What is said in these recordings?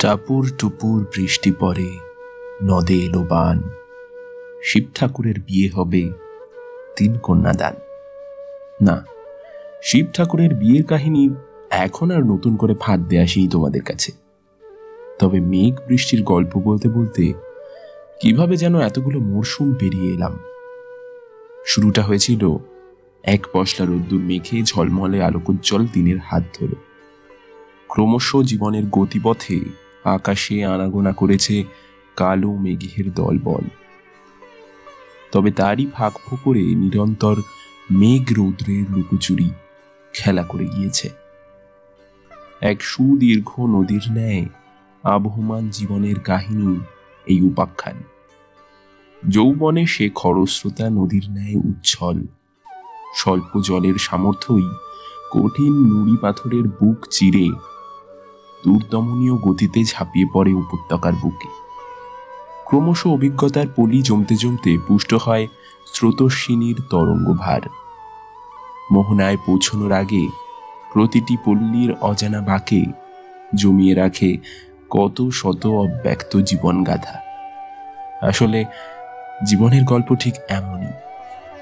টাপুর টুপুর বৃষ্টি পড়ে, নদে এলো বান। শিব ঠাকুরের বিয়ে হবে তিন কন্যাদান। না, শিব ঠাকুরের বিয়ের কাহিনী এখন আর নতুন করে ফাঁদ দিয়ে আসেই তোমাদের কাছে। তবে মেঘ বৃষ্টির গল্প বলতে বলতে কীভাবে যেন এতগুলো মরশুম পেরিয়ে এলাম। শুরুটা হয়েছিল এক পশলা রোদ্দুর মেঘে ঝলমলে আলোকোজ্জ্বল দিনের হাত ধরে। ক্রমশ জীবনের গতিপথে আকাশে আনাগোনা করেছে কালো মেঘের দলবল। তবে তারই ফাঁক ফোকরে নিরন্তর মেঘ রৌদ্রের লুকোচুরি খেলা করে গিয়েছে। এক সুদীর্ঘ নদীর ন্যায় আবহমান জীবনের কাহিনী এই উপাখ্যান। যৌবনে সে খরস্রোতা নদীর ন্যায় উচ্ছল। স্বল্প জলের সামর্থ্যই কঠিন নুড়ি পাথরের বুক চিরে দুর্দমনীয় গতিতে ঝাঁপিয়ে পড়ে উপত্যকার বুকে। ক্রমশ অভিজ্ঞতার পলি জমতে জমতে পুষ্ট হয় স্রোতস্বিনীর তরঙ্গ ভার মোহনায় পৌঁছনোর আগে প্রতিটি পল্লীর অজানা বাঁকে জমিয়ে রাখে কত শত অব্যক্ত জীবনগাথা। আসলে জীবনের গল্প ঠিক এমনই,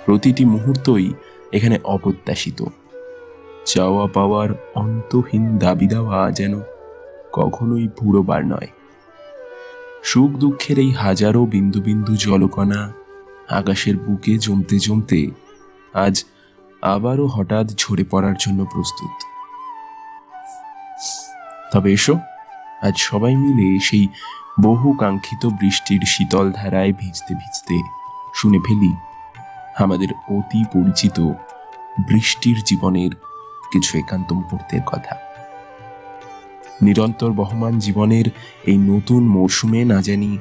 প্রতিটি মুহূর্তই এখানে অপ্রত্যাশিত। চাওয়া পাওয়ার অন্তহীন দাবি দেওয়া যেন কখনোই পুরোবার নয়। সুখ দুঃখের এই হাজারো বিন্দু বিন্দু জলকণা আকাশের বুকে জমতে জমতে আজ আবারও হঠাৎ ঝরে পড়ার জন্য প্রস্তুত। তবে এসো, আজ সবাই মিলে সেই বহু কাঙ্ক্ষিত বৃষ্টির শীতল ধারায় ভিজতে ভিজতে শুনে ফেলি আমাদের অতি পরিচিত বৃষ্টির জীবনের কিছু একান্ত মুহূর্তের কথা। নিরন্তর বহমান জীবনের এই নতুন মরশুমে না জানি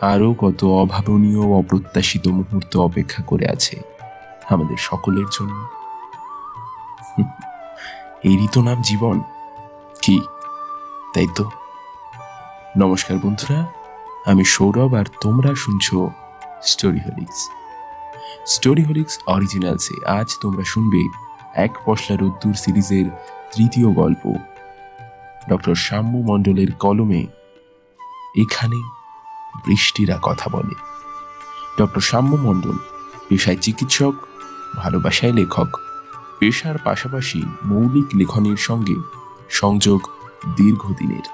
আরও কত অভাবনীয় অপ্রত্যাশিত মুহূর্ত অপেক্ষা করে আছে আমাদের সকলের জন্য। এরই তো নাম জীবন কি? তাই তো। নমস্কার বন্ধুরা, আমি সৌরভ আর তোমরা শুনছ স্টোরি হলিক্স স্টোরি হলিক্স অরিজিনালসে আজ তোমরা শুনবে এক পশলা রোদ্দুর সিরিজের তৃতীয় গল্প ডক্টর শাম্য মণ্ডলের কলমে এখানে বৃষ্টিরা কথা বলে। ডক্টর শাম্য মণ্ডল পেশায় চিকিৎসক, ভালোবাসায় লেখক, পেশার পাশাপাশি মৌলিক লেখনের সঙ্গে সংযোগ দীর্ঘদিনের।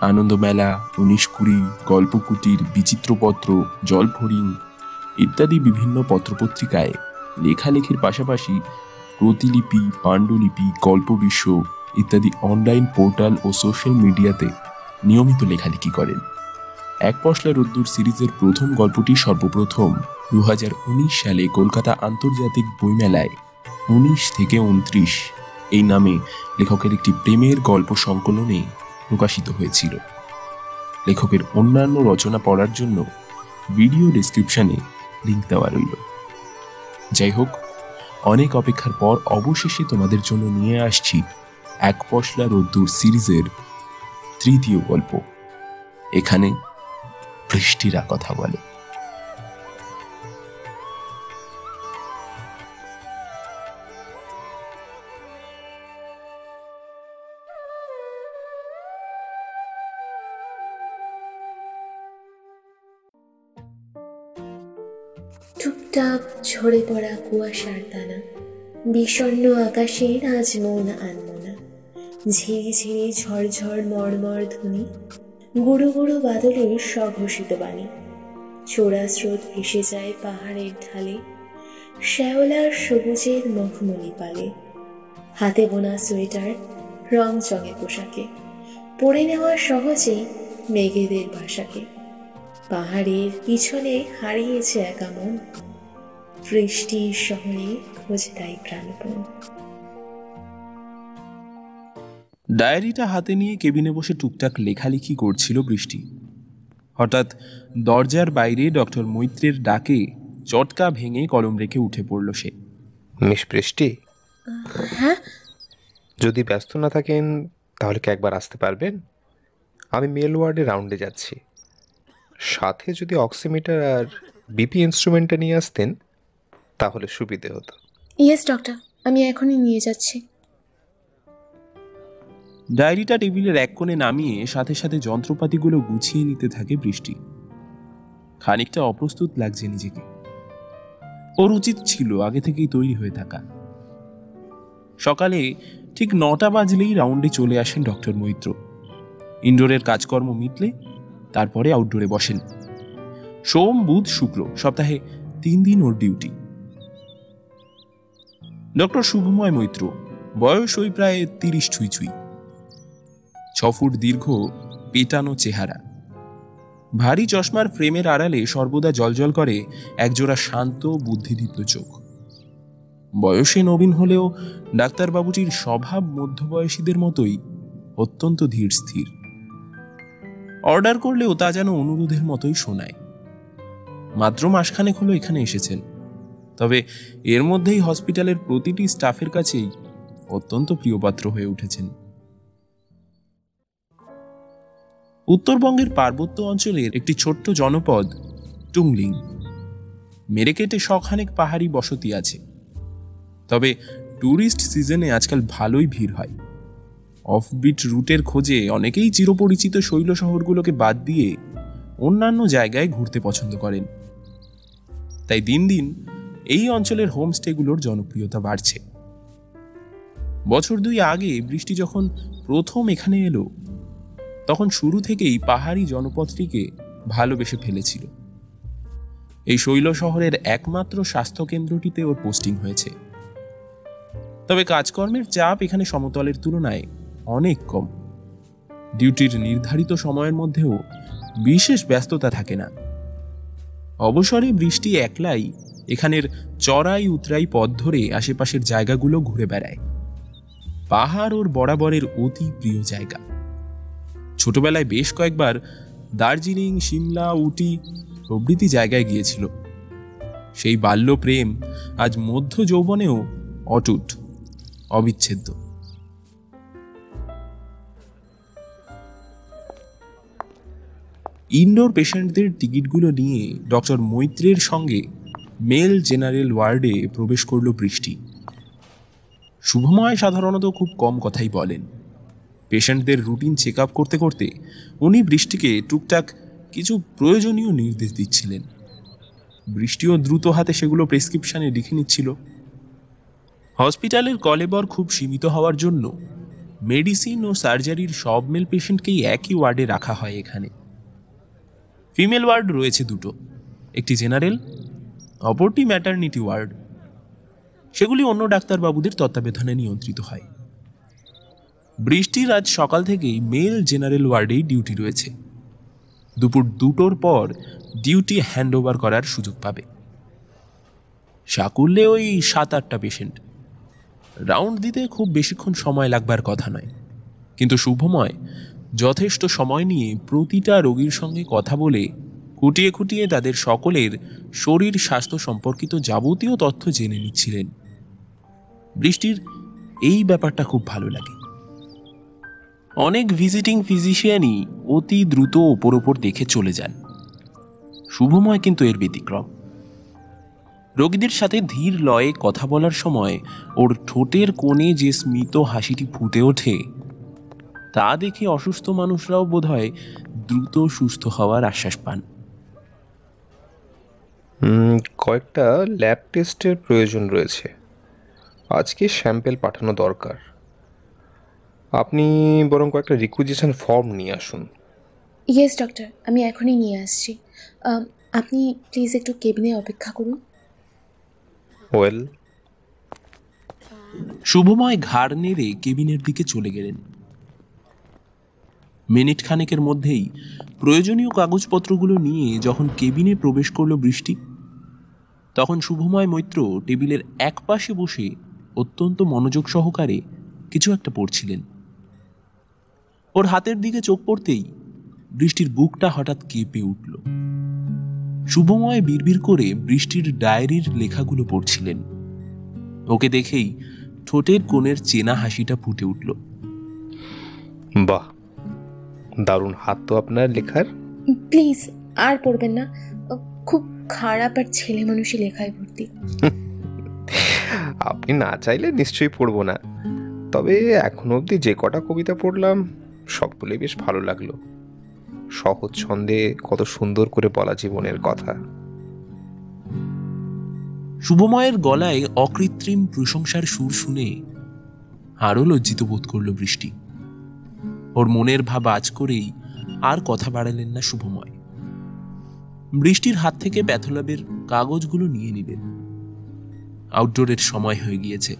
আনন্দমেলা, উনিশ কুড়ি, গল্পকুটির, বিচিত্রপত্র জলফরিং ইত্যাদি বিভিন্ন পত্রপত্রিকায় লেখালেখির পাশাপাশি প্রতিলিপি, পাণ্ডুলিপি গল্পবিশ্ব ইত্যাদি অনলাইন পোর্টাল ও সোশ্যাল মিডিয়াতে নিয়মিত লেখালেখি করেন। এক পশলা রোদ্দুর সিরিজের প্রথম গল্পটি সর্বপ্রথম দু হাজার উনিশ সালে কলকাতা আন্তর্জাতিক বইমেলায় উনিশ থেকে উনত্রিশ। এই নামে লেখকের একটি প্রেমের গল্প সংকলনে প্রকাশিত হয়েছিল। লেখকের অন্যান্য রচনা পড়ার জন্য ভিডিও ডিসক্রিপশনে লিঙ্ক দেওয়া রইল। যাই হোক, অনেক অপেক্ষার পর অবশেষে তোমাদের জন্য নিয়ে আসছি এক পশলা রোদ্দুর সিরিজের তৃতীয় গল্প। এখানে বৃষ্টিরা কথা বলে। টুপটাপ ঝরে পড়া কুয়াশার দানা বিষণ্ণ আকাশের আজ মন আনমনা। ঝিরি ঝিরি ঝড়ঝড় মর্মর ধ্বনি, গুঁড়ো গুঁড়ো বাদলের স্বঘোষিত বাণী। চোরা স্রোত ভেসে যায় পাহাড়ের ঢালে, শ্যাওলার সবুজের মখমলি পালে। হাতে বোনা সোয়েটার, রং চঙে পোশাকে, পরে নেওয়া সহজেই মেঘেদের বাসাকে। পাহাড়ের পিছনে হারিয়েছে একা মন, বৃষ্টির শহরে খোঁজ তাই প্রাণপণ। ডায়েরিটা হাতে নিয়ে কেবিনে বসে টুকটাক লেখালেখি করছিল বৃষ্টি। হঠাৎ দরজার বাইরে ডক্টর মৈত্রের ডাকে চটকা ভেঙে কলম রেখে উঠে পড়ল সে। মিস বৃষ্টি? হ্যাঁ? যদি ব্যস্ত না থাকেন তাহলে কি একবার আসতে পারবেন? আমি মেল ওয়ার্ডে রাউন্ডে যাচ্ছি। সাথে যদি অক্সিমিটার আর বিপি ইনস্ট্রুমেন্টটা নিয়ে আসতেন তাহলে সুবিধে হতো। Yes doctor. আমি এখনই নিয়ে যাচ্ছি। ডায়েরিটা টেবিলের এক কোণে নামিয়ে সাথে সাথে যন্ত্রপাতিগুলো গুছিয়ে নিতে থাকে বৃষ্টি। খানিকটা অপ্রস্তুত লাগছে নিজেকে। ওর উচিত ছিল আগে থেকেই তৈরি হয়ে থাকা। সকালে ঠিক নটা বাজলেই রাউন্ডে চলে আসেন ডক্টর মৈত্র। ইনডোরের কাজকর্ম মিটলে তারপরে আউটডোরে বসেন। সোম, বুধ, শুক্র সপ্তাহে তিন দিন ওর ডিউটি। ডক্টর শুভময় মৈত্র, বয়স ওই প্রায় তিরিশ ছুঁই ছুঁই। ছ ফুট দীর্ঘ, পেটানো চেহারা। ভারী চশমার ফ্রেমের আড়ালে সর্বদা জলজল করে একজোড়া শান্ত, বুদ্ধিদীপ্ত চোখ। বয়সে নবীন হলেও ডাক্তারবাবুটির স্বভাব মধ্যবয়সীদের মতোই অত্যন্ত ধীর স্থির। অর্ডার করলেও তা যেন অনুরোধের মতোই শোনায়। মাত্র মাসখানেক হলো এখানে এসেছেন। তবে এর মধ্যেই হসপিটালের প্রতিটি স্টাফের কাছেই অত্যন্ত প্রিয়পাত্র হয়ে উঠেছেন। উত্তরবঙ্গের পার্বত্য অঞ্চলের একটি ছোট্ট জনপদ, টুংলিং। মেরেকেটে শখানেক পাহাড়ি বসতি আছে। তবে ট্যুরিস্ট সিজনে আজকাল ভালোই ভিড় হয়। অফবিট রুটের খোঁজে অনেকেই চিরপরিচিত শৈল শহরগুলোকে বাদ দিয়ে অন্যান্য জায়গায় ঘুরতে পছন্দ করেন। তাই দিন দিন এই অঞ্চলের হোমস্টেগুলোর জনপ্রিয়তা বাড়ছে। বছর দুই আগে বৃষ্টি যখন প্রথম এখানে এলো তখন শুরু থেকেই পাহাড়ি জনপথটিকে ভালোবেসে ফেলেছিল। এই শৈল শহরের একমাত্র স্বাস্থ্যকেন্দ্রটিতে ওর পোস্টিং হয়েছে। তবে কাজকর্মের চাপ এখানে সমতলের তুলনায় অনেক কম। ডিউটির নির্ধারিত সময়ের মধ্যেও বিশেষ ব্যস্ততা থাকে না। অবসরে বৃষ্টি একলাই এখানের চড়াই উতরাই পথ ধরে আশেপাশের জায়গাগুলো ঘুরে বেড়ায়। পাহাড় ওর বরাবরের অতি প্রিয় জায়গা। ছোটবেলায় বেশ কয়েকবার দার্জিলিং, সিমলা উটি প্রভৃতি জায়গায় গিয়েছিল। সেই বাল্য প্রেম আজ মধ্য যৌবনেও অটুট, অবিচ্ছেদ্য। ইনডোর পেশেন্টদের টিকিটগুলো নিয়ে ডক্টর মৈত্রের সঙ্গে মেল জেনারেল ওয়ার্ডে প্রবেশ করল বৃষ্টি। শুভময় সাধারণত খুব কম কথাই বলেন। পেশেন্টদের রুটিন চেক আপ করতে করতে উনি বৃষ্টিকে টুকটাক কিছু প্রয়োজনীয় নির্দেশ দিচ্ছিলেন। বৃষ্টিও দ্রুত হাতে সেগুলো প্রেসক্রিপশানে লিখে নিচ্ছিল। হসপিটালের কলেবর খুব সীমিত হওয়ার জন্য মেডিসিন ও সার্জারির সব মেল পেশেন্টকেই একই ওয়ার্ডে রাখা হয় এখানে। ফিমেল ওয়ার্ড রয়েছে দুটো, একটি জেনারেল, অপরটি ম্যাটারনিটি ওয়ার্ড। সেগুলি অন্য ডাক্তারবাবুদের তত্ত্বাবধানে নিয়ন্ত্রিত হয়। বৃষ্টির আজ সকাল থেকেই মেল জেনারেল ওয়ার্ডেই ডিউটি রয়েছে। দুপুর দুটোর পর ডিউটি হ্যান্ডওভার করার সুযোগ পাবে। সাকুল্যে ওই সাত আটটা পেশেন্ট রাউন্ড দিতে খুব বেশিক্ষণ সময় লাগবার কথা নয়। কিন্তু শুভময় যথেষ্ট সময় নিয়ে প্রতিটা রোগীর সঙ্গে কথা বলে খুঁটিয়ে খুঁটিয়ে তাদের সকলের শরীর স্বাস্থ্য সম্পর্কিত যাবতীয় তথ্য জেনে নিচ্ছিলেন। বৃষ্টির এই ব্যাপারটা খুব ভালো লাগে। অনেক ভিজিটিং ফিজিশিয়ানই অতি দ্রুত ওপর ওপর দেখে চলে যান। শুভময় কিন্তু এর ব্যতিক্রম। রোগীদের সাথে ধীর লয়ে কথা বলার সময় ওর ঠোঁটের কোণে যে স্মিত হাসিটি ফুটে ওঠে, তা দেখে অসুস্থ মানুষরাও বোধহয় দ্রুত সুস্থ হওয়ার আশ্বাস পান। কয়েকটা ল্যাব টেস্টের প্রয়োজন রয়েছে। আজকে স্যাম্পেল পাঠানো দরকার। আপনি বরং কয়েকটা রিকুইজিশন ফর্ম নিয়ে আসুন। ইয়েস ডক্টর আমি এখনই নিয়ে আসছি। আপনি প্লিজ একটু কেবিনে অপেক্ষা করুন। ওয়েল শুভময় ঘাড় নেড়ে কেবিনের দিকে চলে গেলেন। মিনিট খানেকের মধ্যেই প্রয়োজনীয় কাগজপত্রগুলো নিয়ে যখন কেবিনে প্রবেশ করল বৃষ্টি তখন শুভময় মৈত্র টেবিলের এক পাশে বসে অত্যন্ত মনোযোগ সহকারে কিছু একটা পড়ছিলেন। ওর হাতের দিকে চোখ পড়তেই বৃষ্টির বুকটা হঠাৎ কেঁপে উঠল। শুভময় বিড়বিড় করে বৃষ্টির ডায়েরির লেখাগুলো পড়ছিলেন। ওকে দেখেই ঠোঁটের কোণের চেনা হাসিটা ফুটে উঠল। বাহ দারুণ হাত তো আপনার লেখার। প্লিজ আর পড়বেন না। খুব খারাপ আর ছেলে মানুষই লেখায় ভর্তি। আপনি না চাইলে নিশ্চয়ই পড়ব না। তবে এখন অবধি যে কটা কবিতা পড়লাম সবগুলোই বেশ ভালো লাগল। সহজ ছন্দে কত সুন্দর করে বলা জীবনের কথা। শুভময়ের গলায় অকৃত্রিম প্রশংসার সুর শুনে আরও লজ্জিত বোধ করল বৃষ্টি। ওর মনের ভাব আজ করেই আর কথা বাড়ালেন না শুভময়। বৃষ্টির হাত থেকে প্যাথোলাবের কাগজগুলো নিয়ে নিলেন। আউটডোরের সময় হয়ে গিয়েছে।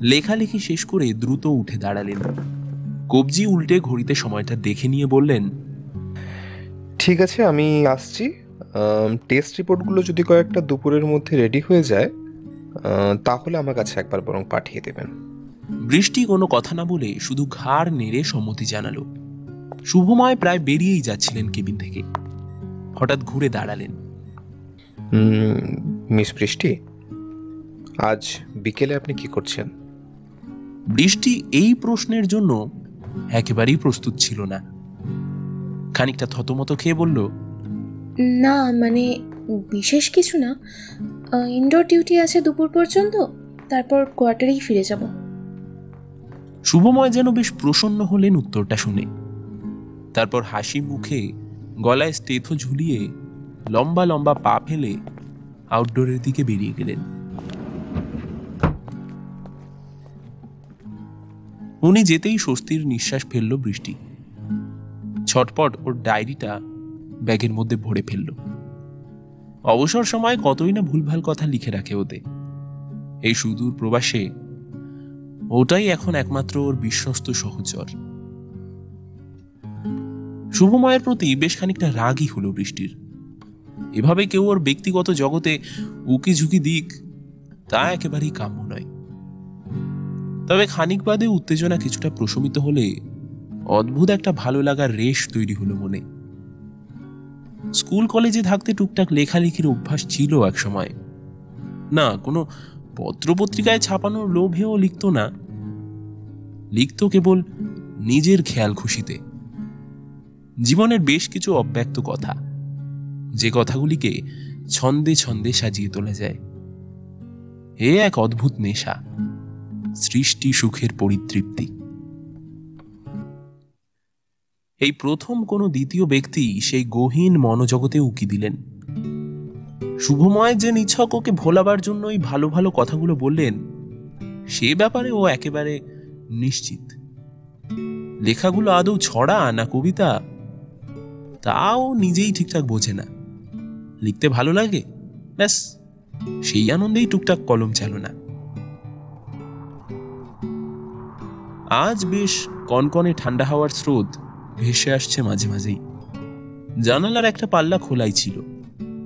লেখালেখি শেষ করে দ্রুত উঠে দাঁড়ালেন। কবজি উল্টে ঘড়িতে সময়টা দেখে নিয়ে বললেন ঠিক আছে আমি আসছি। টেস্ট রিপোর্টগুলো যদি কয়েকটা দুপুরের মধ্যে রেডি হয়ে যায় তাহলে আমার কাছে একবার বরং পাঠিয়ে দেবেন। বৃষ্টি কোনো কথা না বলে শুধু ঘাড় নেড়ে সম্মতি জানালো। শুভময় প্রায় বেরিয়েই যাচ্ছিলেন কেবিন থেকে। হঠাৎ ঘুরে দাঁড়ালেন। মিস বৃষ্টি আজ বিকেলে আপনি কি করছেন? বৃষ্টি এই প্রশ্নের জন্য একেবারেই প্রস্তুত ছিল না। খানিকটা থতমত খেয়ে বলল না মানে বিশেষ কিছু না। ইনডোর ডিউটি আছে দুপুর পর্যন্ত তারপর কোয়ার্টারেই ফিরে যাব। শুভময় যেন বেশ প্রসন্ন হলেন উত্তরটা শুনে। তারপর হাসি মুখে গলায় স্টেথো ঝুলিয়ে লম্বা লম্বা পা ফেলে আউটডোরের দিকে বেরিয়ে গেলেন। উনি যেতেই স্বস্তির নিঃশ্বাস ফেলল বৃষ্টি। ছটপট ওর ডায়েরিটা ব্যাগের মধ্যে ভরে ফেলল। অবসর সময় কতই না ভুলভাল কথা লিখে রাখে ওতে। এই সুদূর প্রবাসে ওটাই এখন একমাত্র ওর বিশ্বস্ত সহচর। শুভময়ের প্রতি বেশ খানিকটা রাগই হলো বৃষ্টির। এভাবে কেউ ওর ব্যক্তিগত জগতে উকি ঝুঁকি দিক, তা একেবারেই কাম্য নয়। তবে খানিক বাদে উত্তেজনা কিছুটা প্রশমিত হলে অদ্ভুত একটা ভালো লাগার রেশ তৈরি হলো মনে। স্কুল কলেজে থাকতে টুকটাক লেখালেখির অভ্যাস ছিল এক সময়। না, কোনো পত্রপত্রিকায় ছাপানোর লোভেও লিখত না। লিখত কেবল নিজের খেয়াল খুশিতে। জীবনের বেশ কিছু অব্যক্ত কথা, যে কথাগুলিকে ছন্দে ছন্দে সাজিয়ে তোলা যায়। এ এক অদ্ভুত নেশা। সৃষ্টি সুখের পরিতৃপ্তি। এই প্রথম কোনো দ্বিতীয় ব্যক্তি সেই গহীন মনোজগতে উকি দিলেন। শুভময় যে নিছক ওকে ভোলাবার জন্যই ভালো ভালো কথাগুলো বললেন, সে ব্যাপারে ও একেবারে নিশ্চিত। লেখাগুলো আদৌ ছড়া না কবিতা, তাও নিজেই ঠিকঠাক বোঝে না। লিখতে ভালো লাগে, ব্যাস, সেই আনন্দেই টুকটাক কলম চালনা আজ বেশ কনকনে ঠান্ডা হাওয়ার স্রোত ভেসে আসছে মাঝে মাঝেই। জানালার একটা পাল্লা খোলাই ছিল।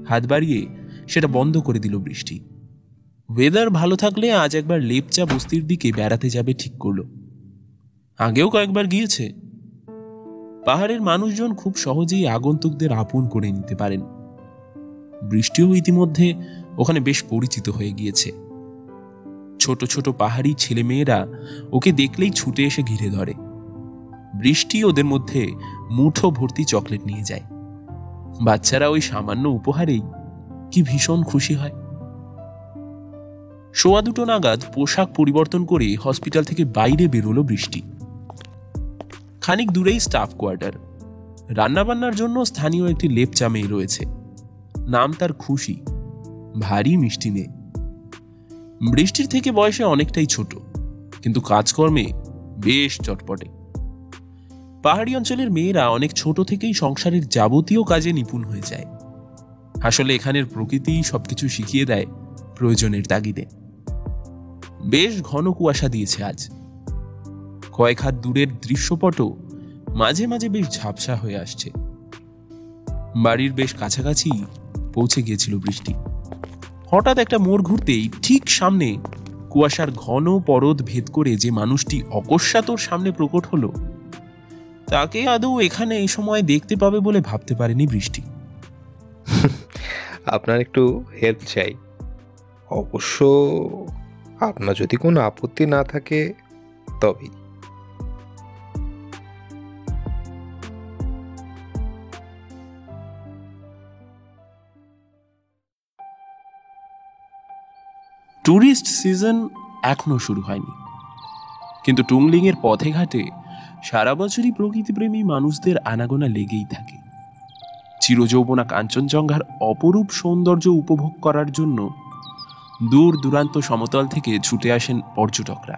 হাত বাড়িয়ে সেটা বন্ধ করে দিল বৃষ্টি। ওয়েদার ভালো থাকলে আজ একবার লেপচা বস্তির দিকে বেড়াতে যাবে ঠিক করল। আগেও কয়েকবার গিয়েছে। পাহাড়ের মানুষজন খুব সহজেই আগন্তুকদের আপন করে নিতে পারেন। বৃষ্টিও ইতিমধ্যে ওখানে বেশ পরিচিত হয়ে গিয়েছে। ছোট ছোট পাহাড়ি ছেলেমেয়েরা ওকে দেখলেই ছুটে এসে ঘিরে ধরে। বৃষ্টি ওদের মধ্যে মুঠো ভর্তি চকলেট নিয়ে যায়। বাচ্চারা ওই সামান্য উপহারেই কি ভীষণ খুশি হয়। সোয়া দুটো নাগাদ পোশাক পরিবর্তন করে হসপিটাল থেকে বাইরে বেরোলো বৃষ্টি। খানিক দূরেই স্টাফ কোয়ার্টার। রান্নাবান্নার জন্য স্থানীয় একটি লেপচা মেয়ে রয়েছে। নাম তার খুশি। ভারী মিষ্টি মেয়ে। বৃষ্টির থেকে বয়সে অনেকটাই ছোট, কিন্তু কাজকর্মে বেশ চটপটে। পাহাড়ি অঞ্চলের মেয়েরা অনেক ছোট থেকেই সংসারের যাবতীয় কাজে নিপুণ হয়ে যায়। আসলে এখানের প্রকৃতি সবকিছু শিখিয়ে দেয় প্রয়োজনের তাগিদে। বেশ ঘন কুয়াশা দিয়েছে আজ। কয়েক হাত দূরের দৃশ্যপটও মাঝে মাঝে বেশ ঝাপসা হয়ে আসছে। বাড়ির বেশ কাছাকাছি পৌঁছে গিয়েছিল বৃষ্টি। হঠাৎ একটা মোড় ঘুরতেই ঠিক সামনে কুয়াশার ঘন পরদ ভেদ করে যে মানুষটি অকস্মাৎ ওর সামনে প্রকট হলো, তাকে আদৌ এখানে এই সময় দেখতে পাবে বলে ভাবতে পারেনি বৃষ্টি। আপনার একটু হেল্প চাই। অবশ্য আপনার যদি কোনো আপত্তি না থাকে, তবেই। ট্যুরিস্ট সিজন এখনও শুরু হয়নি। কিন্তু টুংলিংয়ের পথে ঘাটে সারা বছরই প্রকৃতিপ্রেমী মানুষদের আনাগোনা লেগেই থাকে। চিরযৌবনা কাঞ্চনজঙ্ঘার অপরূপ সৌন্দর্য উপভোগ করার জন্য দূর দূরান্ত সমতল থেকে ছুটে আসেন পর্যটকরা।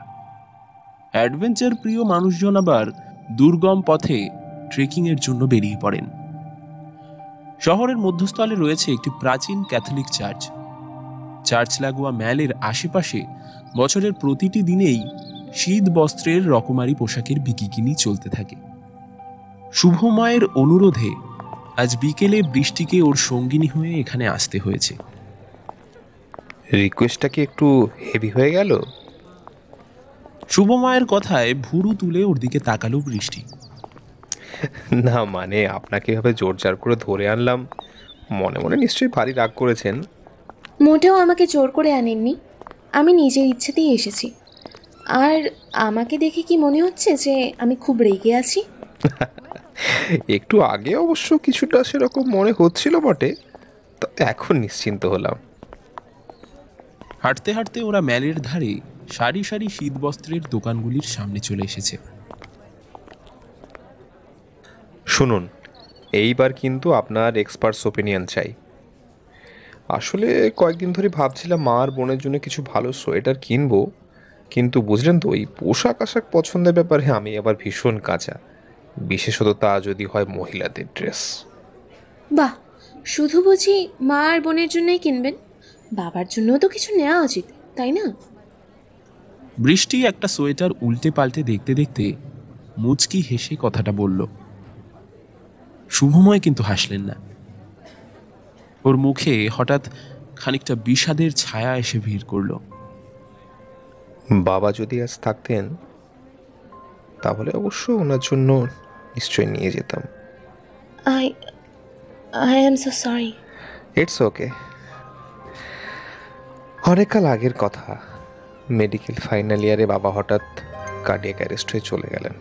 অ্যাডভেঞ্চার প্রিয় মানুষজন আবার দুর্গম পথে ট্রেকিংয়ের জন্য বেরিয়ে পড়েন। শহরের মধ্যস্থলে রয়েছে একটি প্রাচীন ক্যাথলিক চার্চ। চার্চ লাগোয়া ম্যালের আশেপাশে বছরের প্রতিটি দিনেই শীত বস্ত্রের রকমারি পোশাকের বিকিকিনি চলতে থাকে। শুভময়ের অনুরোধে আজ বিকেলে বৃষ্টিকে ওর সঙ্গিনী হয়ে এখানে আসতে হয়েছে। রিকোয়েস্টটা কি একটু হেভি হয়ে গেল? শুভময়ের কথায় ভুরু তুলে ওর দিকে তাকালো বৃষ্টি। না মানে আপনাকে এভাবে জোর জোরজার করে ধরে আনলাম। মনে মনে নিশ্চয়ই ভারী রাগ করেছেন। মোটেও আমাকে জোর করে আনেননি। আমি নিজের ইচ্ছেতেই এসেছি। আর আমাকে দেখে কি মনে হচ্ছে যে আমি খুব রেগে আছি? একটু আগে অবশ্য কিছুটা সেরকম মনে হচ্ছিল বটে তো এখন নিশ্চিন্ত হলাম। হাঁটতে হাঁটতে ওরা ম্যালের ধারে সারি সারি শীতবস্ত্রের দোকানগুলির সামনে চলে এসেছে। শুনুন এইবার কিন্তু আপনার এক্সপার্টস ওপিনিয়ন চাই। আসলে কয়েকদিন ধরে ভাবছিলাম মা আর বোনের জন্য কিছু ভালো সোয়েটার কিনবো কিন্তু বুঝলেন তো এই পোশাক আশাক পছন্দের ব্যাপারে আমি আবার ভীষণ কাঁচা। বিশেষত তা যদি হয় মহিলাদের ড্রেস। বাহ শুধু বুঝি মা আর বোনের জন্যই কিনবেন? বাবার জন্যও তো কিছু নেওয়া উচিত তাই না? বৃষ্টি একটা সোয়েটার উল্টে পাল্টে দেখতে দেখতে মুচকি হেসে কথাটা বলল শুভময় কিন্তু হাসলেন না। ওর মুখে হঠাৎ খানিকটা বিষাদের ছায়া এসে ভিড় করল। বাবা যদি আজ থাকতেন তাহলে অবশ্য ওনার জন্য নিশ্চয়ই নিয়ে যেতাম। I I am so sorry it's okay অনেককাল আগের কথা। মেডিকেল ফাইনাল ইয়ারে বাবা হঠাৎ কার্ডিয়াক অ্যারেস্ট হয়ে চলে গেলেন।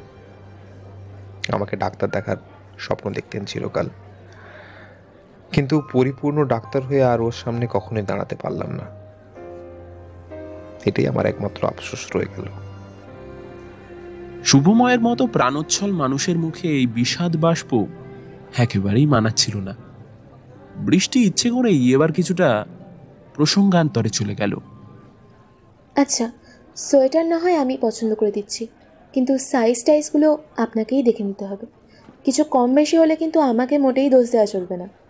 আমাকে ডাক্তার দেখার স্বপ্ন দেখতেন চিরকাল। কিন্তু পরিপূর্ণ ডাক্তার হয়ে আর ওর সামনে কখনোই দাঁড়াতে পারলাম না। এটাই আমার একমাত্র আফসোস রয়ে গেল। শুভময়ের মতো প্রাণোচ্ছল মানুষের মুখে এই বিষাদ বাষ্প একেবারেই মানাচ্ছিল না। বৃষ্টি ইচ্ছে করেই এবার কিছুটা প্রসঙ্গান্তরে চলে গেল। আচ্ছা সোয়েটার না হয় আমি পছন্দ করে দিচ্ছি কিন্তু সাইজ টাইজগুলো আপনাকেই দেখে নিতে হবে। কিছু কম বেশি হলে কিন্তু আমাকে মোটেই দোষ দেওয়া চলবে না।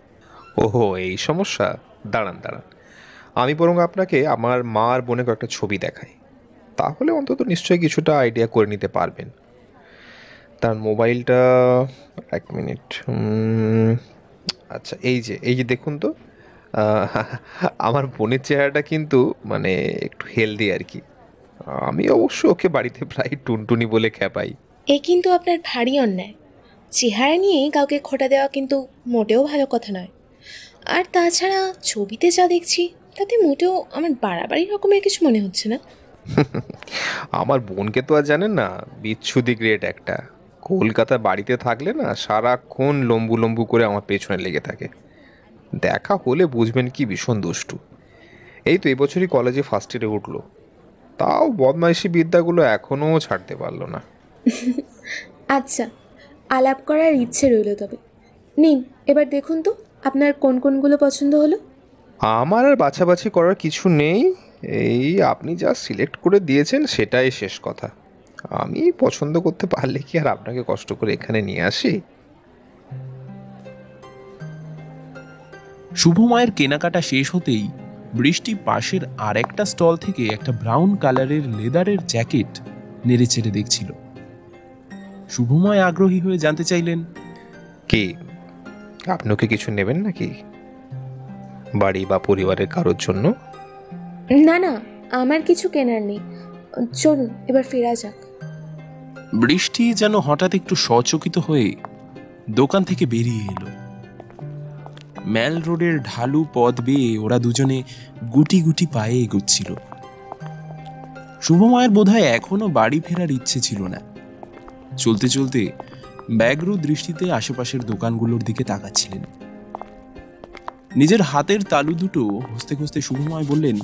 ওহো, এই সমস্যা? দাঁড়ান দাঁড়ান। আমি বরং আপনাকে আমার মা আর বোনের কয়েকটা ছবি দেখাই। তাহলে অন্তত নিশ্চয়ই কিছুটা আইডিয়া করে নিতে পারবেন। তার মোবাইলটা, এক মিনিট আচ্ছা এই যে এই যে দেখুন তো আমার বোনের চেহারাটা কিন্তু মানে একটু হেলদি আর কি। আমি অবশ্য ওকে বাড়িতে প্রায় টুনটুনি বলে খেপাই এ কিন্তু আপনার ভারী অন্যায়। চেহারা নিয়ে কাউকে খোটা দেওয়া কিন্তু মোটেও ভালো কথা নয়। আর তাছাড়া ছবিতে যা দেখছি তাতে মোটেও আমার বাড়াবাড়ি রকমের কিছু মনে হচ্ছে না। আমার বোনকে তো আর জানেন না বিচ্ছুদি গ্রেট একটা। কলকাতা বাড়িতে থাকলে না সারাক্ষণ লম্বু লম্বু করে আমার পেছনে লেগে থাকে। দেখা হলে বুঝবেন কি ভীষণ দুষ্টু। এই তো এবছরই কলেজে ফার্স্ট ইয়ারে উঠল। তাও বদমাইশি বিদ্যাগুলো এখনও ছাড়তে পারল না। আচ্ছা আলাপ করার ইচ্ছে রইল তবে। নিন এবার দেখুন তো। আপনার কোন কোনগুলো পছন্দ হলো? আমার আর বাছাবাছি করার কিছু নেই। এই আপনি যা সিলেক্ট করে দিয়েছেন সেটাই শেষ কথা। আমি পছন্দ করতে পারলে কি আর আপনাকে কষ্ট করে এখানে নিয়ে আসি? শুভময়ের কেনাকাটা শেষ হতেই বৃষ্টি পাশের আর একটা স্টল থেকে একটা ব্রাউন কালারের লেদারের জ্যাকেট নেড়ে চেড়ে দেখছিল শুভময় আগ্রহী হয়ে জানতে চাইলেন কি? আপনিও কি কিছু নেবেন নাকি? বাড়ি বা পরিবারের কারোর জন্য? না না আমার কিছু কেনার নেই। চলুন এবার ফেরা যাক। বৃষ্টি যেন হঠাৎ একটু সচকিত হয়ে দোকান থেকে বেরিয়ে এলো। ম্যাল রোডের ঢালু পথ বেয়ে ওরা দুজনে গুটি গুটি পায়ে এগুচ্ছিল। শুভময়ের বোধহয় এখনও বাড়ি ফেরার ইচ্ছে ছিল না। চলতে চলতে ব্যাগ্র দৃষ্টিতে আশেপাশের দোকানগুলোর দিকে তাকাচ্ছিলেন। নিজের হাতের তালু দুটো হস্তে হস্তে শুভময় বললেন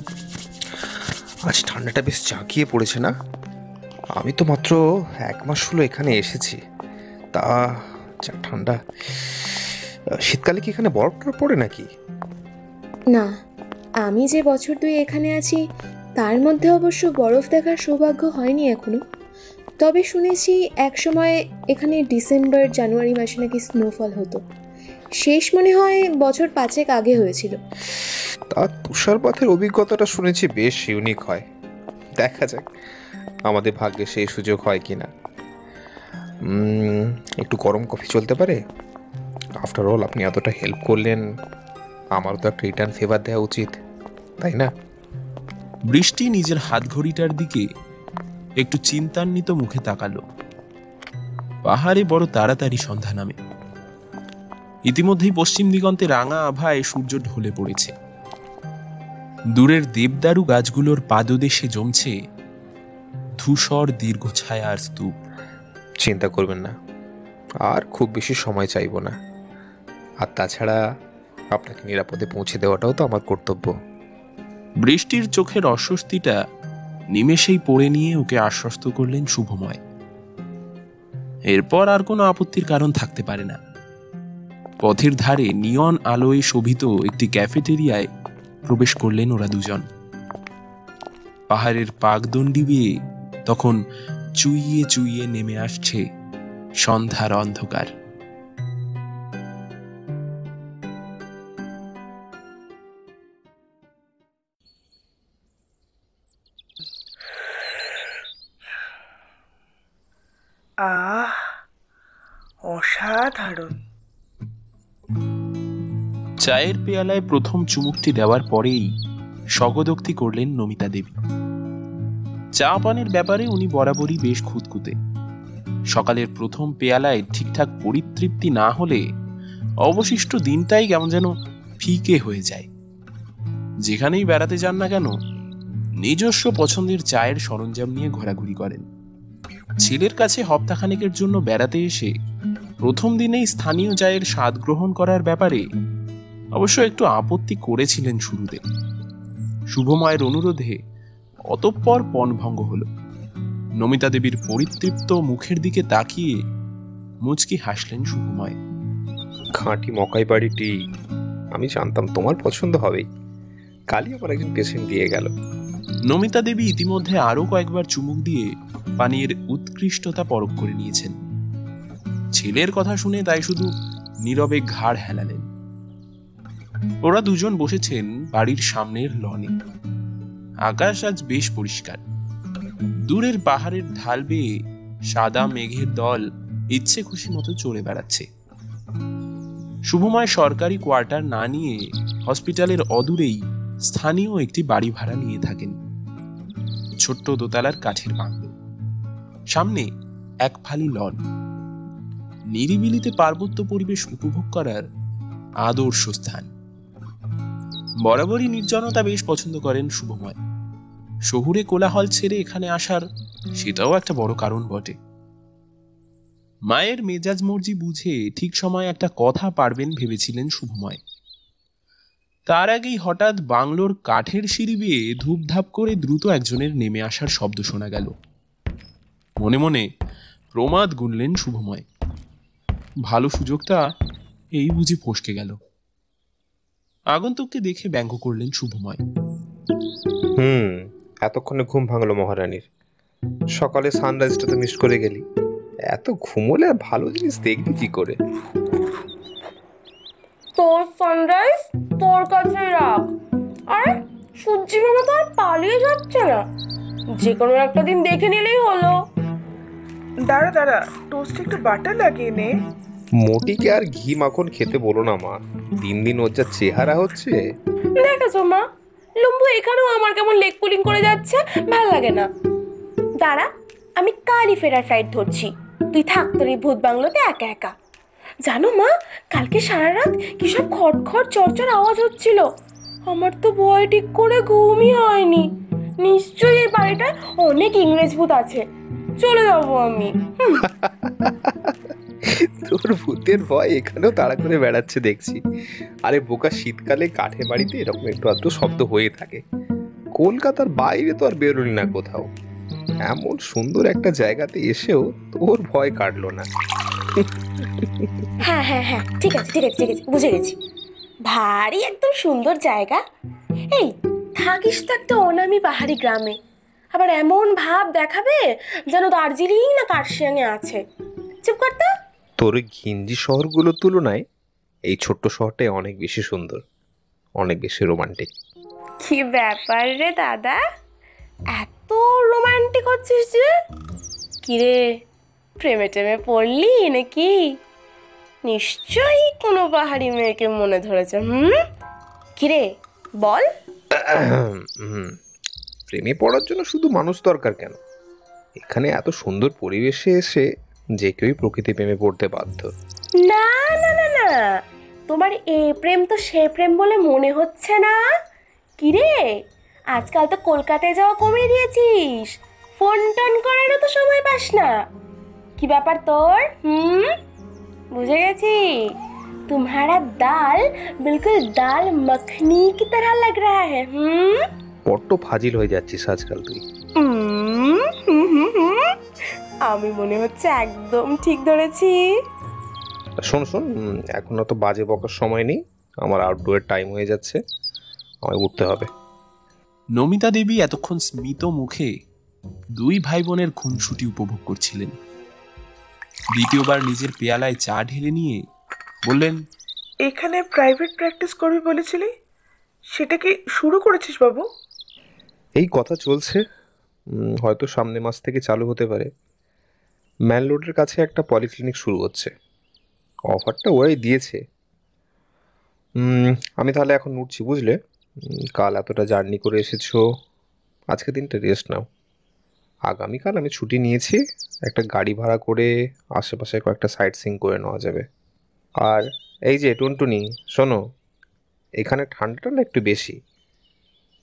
আজ ঠান্ডাটা বেশ জাঁকিয়ে পড়েছে না? আমি তো মাত্র এক মাস হলো এখানে এসেছি। তা যা ঠান্ডা। শীতকালে কি এখানে বরফ টরফ পড়ে নাকি? না আমি যে বছর দুই এখানে আছি তার মধ্যে অবশ্য বরফ দেখার সৌভাগ্য হয়নি এখনও। তবে শুনেছি একসময় এখানে ডিসেম্বর জানুয়ারি মাসে নাকি স্নোফল হতো। শেষ মনে হয় বছর পাঁচেক আগে হয়েছিল। তা তুষারপাতের অভিজ্ঞতাটা শুনেছি বেশ ইউনিক হয়। দেখা যাক আমাদের ভাগ্যে সেই সুযোগ হয় কি না একটু গরম কফি চলতে পারে? আফটার অল আপনি এতটা হেল্প করলেন আমারও তো একটা রিটার্ন ফেভার দেওয়া উচিত তাই না? বৃষ্টি নিজের হাত ঘড়িটার দিকে একটু চিন্তান্বিত মুখে তাকালো। পাহাড়ে বড় তাড়াতাড়ি সন্ধ্যা নামে। ইতিমধ্যেই পশ্চিম দিগন্তে রাঙা আভায় সূর্য ঢলে পড়েছে। দূরের দেবদারু গাছগুলোর পাদদেশে জমছে ধূসর দীর্ঘ ছায়ার স্তূপ। চিন্তা করবেন না আর খুব বেশি সময় চাইব না। আর তাছাড়া আপনাকে নিরাপদে পৌঁছে দেওয়াটাও তো আমার কর্তব্য। বৃষ্টির চোখের অস্বস্তিটা নিমেষেই পড়ে নিয়ে ওকে আশ্বস্ত করলেন শুভময়। এরপর আর কোনো আপত্তির কারণ থাকতে পারে না। পথের ধারে নিয়ন আলোয় শোভিত একটি ক্যাফেটেরিয়ায় প্রবেশ করলেন ওরা দুজন। পাহাড়ের পাকদণ্ডি বেয়ে তখন চুইয়ে চুইয়ে নেমে আসছে সন্ধ্যার অন্ধকার। আহ, অসাধারণ। চায়ের পেয়ালায় প্রথম চুমুকটি দেওয়ার পরেই স্বগদোক্তি করলেন নমিতা দেবী। চা পানের ব্যাপারে উনি বরাবরই বেশ খুঁতখুঁতে। সকালের প্রথম পেয়ালায় ঠিকঠাক পরিতৃপ্তি না হলে অবশিষ্ট দিনটাই কেমন যেন ফিকে হয়ে যায়। যেখানেই বেড়াতে যান না কেন, নিজস্ব পছন্দের চায়ের সরঞ্জাম নিয়ে ঘোরাঘুরি করেন। ছেলের কাছে হপ্তাখানেকের জন্য বেড়াতে এসে প্রথম দিনেই স্থানীয় চায়ের স্বাদ গ্রহণ করার ব্যাপারে অবশ্য একটু আপত্তি করেছিলেন শুরুতে। শুভময়ের অনুরোধে অতঃপর পণভঙ্গ হল। নমিতা দেবীর পরিতৃপ্ত মুখের দিকে তাকিয়ে মুচকি হাসলেন শুভময়। খাঁটি মকাই বাড়িটি আমি জানতাম তোমার পছন্দ হবেই। কালই আমার একজন পেশেন্ট দিয়ে গেল। নমিতা দেবী ইতিমধ্যে আরও কয়েকবার চুমুক দিয়ে পানীয়ের উৎকৃষ্টতা পরখ করে নিয়েছেন। ছেলের কথা শুনে তাই শুধু নীরবে ঘাড় হেলালেন। ওরা দুজন বসেছেন বাড়ির সামনের লনে। আকাশ আজ বেশ পরিষ্কার। দূরের পাহাড়ের ঢাল বেয়ে সাদা মেঘের দল ইচ্ছে খুশি মতো চড়ে বেড়াচ্ছে। শুভময় সরকারি কোয়ার্টার না নিয়ে হসপিটালের অদূরেই স্থানীয় একটি বাড়ি ভাড়া নিয়ে থাকেন। ছোট্ট দোতলার কাঠের বাংলো সামনে এক ফালি লন। নিরিবিলিতে পার্বত্য পরিবেশ উপভোগ করার আদর্শ স্থান। বরাবরই নির্জনতা বেশ পছন্দ করেন শুভময়। শহুরে কোলাহল ছেড়ে এখানে আসার সেটাও একটা বড় কারণ বটে। মায়ের মেজাজ মর্জি বুঝে ঠিক সময় একটা কথা পারবেন ভেবেছিলেন শুভময়। তার আগেই হঠাৎ বাংলোর কাঠের সিঁড়ি বেয়ে ধূপধাপ করে দ্রুত একজনের নেমে আসার শব্দ শোনা গেল। মনে মনে প্রমাদ গুনলেন শুভময়। ভালো সুযোগটা এই বুঝি ফসকে গেল। আগন্তুককে দেখে ব্যঙ্গ করলেন শুভময়। হুম এতক্ষণে ঘুম ভাঙলো মহারানীর। সকালে সানরাইজটা তো মিস করে গেলি। এত ঘুমোলে আর ভালো জিনিস দেখবি কি করে? তোর সানরাইজ তোর কাছে রাখ আরে সূর্যি মামা তো আর পালিয়ে যাচ্ছে না। যে কোনো একটা দিন দেখে নিলেই হলো। দাঁড়া দাঁড়া টোস্টে একটু বাটার লাগিয়ে নে। মোটিকে আর ঘি মাখন খেতে বলো না মা। দিন দিন ওর যা চেহারা হচ্ছে। দেখেছ মা লম্বু এখানেও আমার কেমন লেগ পুলিং করে যাচ্ছে ভালো লাগে না। দাঁড়া আমি কালই ফেরার ফ্লাইট ধরছি। তুই থাক তোর এই ভূত বাংলোতে একা একা। জানো মা কালকে সারা রাত কি সব খটখট চরচর আওয়াজ হচ্ছিল? আমার তো ভয় ঠিক করে ঘুমই হয়নি। নিশ্চয়ই এই বাড়িটায় অনেক ইংরেজ ভূত আছে। চলে যাব আমি। তোর ভূতের ভয় এখানেও তাড়া করে বেড়াচ্ছে দেখছি। আরে বোকা শীতকালে কাঠে বাড়িতে এরকম একটু আধটু শব্দ হয়ে থাকে। কলকাতার বাইরে তো আর বেরোলি না কোথাও। এমন সুন্দর একটা জায়গাতে এসেও তোর ভয় কাটলো না। হ্যাঁ হ্যাঁ হ্যাঁ ঠিক আছে ঠিক আছে ঠিক আছে বুঝে গেছি। ভারী একদম সুন্দর জায়গা। এই থাকিস তো একটা অনামি পাহাড়ি গ্রামে। আবার এমন ভাব দেখাবে যেন দার্জিলিং না কার্শিয়াংয়ে আছে। চুপ কর তো। তোর ঘিঞ্জি শহরগুলোর তুলনায় এই ছোট্ট শহরটাই অনেক বেশি সুন্দর অনেক বেশি রোমান্টিক কি ব্যাপার রে দাদা? এত রোমান্টিক হচ্ছিস যে? কিরে প্রেমে টেমে পড়লি নাকি? নিশ্চয়ই কোনো পাহাড়ি মেয়েকে মনে ধরেছে হুম? কিরে বল। হুম, প্রেমে পড়ার জন্য শুধু মানুষ দরকার কেন এখানে এত সুন্দর পরিবেশে এসে যে কেউই প্রকৃতি প্রেমে পড়তে বাধ্য না না না না তোমার এ প্রেম তো সে প্রেম বলে মনে হচ্ছে না কিরে আজকাল তো কলকাতায় যাওয়া কমিয়ে দিয়েছিস ফোন টোন করারও তো সময় পাস না কি ব্যাপার তোর হুম বুঝে গেছি तुम्हारा दाल बिल्कुल दाल मखनी की तरह लग रहा है হুম বড্ড ফাজিল হয়ে যাচ্ছিস আজকাল তুই। হুম, হুম, হুম, হুম। আমি মনে হচ্ছে একদম ঠিক ধরেছি। শোন শোন এখন অত বাজে বকার সময় নেই। আমার আউটডোরের টাইম হয়ে যাচ্ছে। আমায় উঠতে হবে। নমিতা দেবী এতক্ষণ স্মিত মুখে দুই ভাই বোনের খুনসুটি উপভোগ করছিলেন। দ্বিতীয়বার নিজের পেয়ালায় চা ঢেলে নিয়ে বললেন এখানে প্রাইভেট প্র্যাকটিস করবি বলেছিলি? সেটা কি শুরু করেছিস বাবু? এই কথা চলছে হয়তো সামনে মাস থেকে চালু হতে পারে। ম্যান রোডের কাছে একটা পলিক্লিনিক শুরু হচ্ছে। অফারটা ওরাই দিয়েছে। আমি তাহলে এখন উঠছি, বুঝলে? কাল এতটা জার্নি করে এসেছ। আজকে দিনটা রেস্ট নাও। আগামীকাল আমি ছুটি নিয়েছি, একটা গাড়ি ভাড়া করে আশেপাশে কয়েকটা সাইট সিং করে নেওয়া যাবে। আর এই যে টুনটুনি, শোনো, এখানে ঠান্ডাটা না একটু বেশি?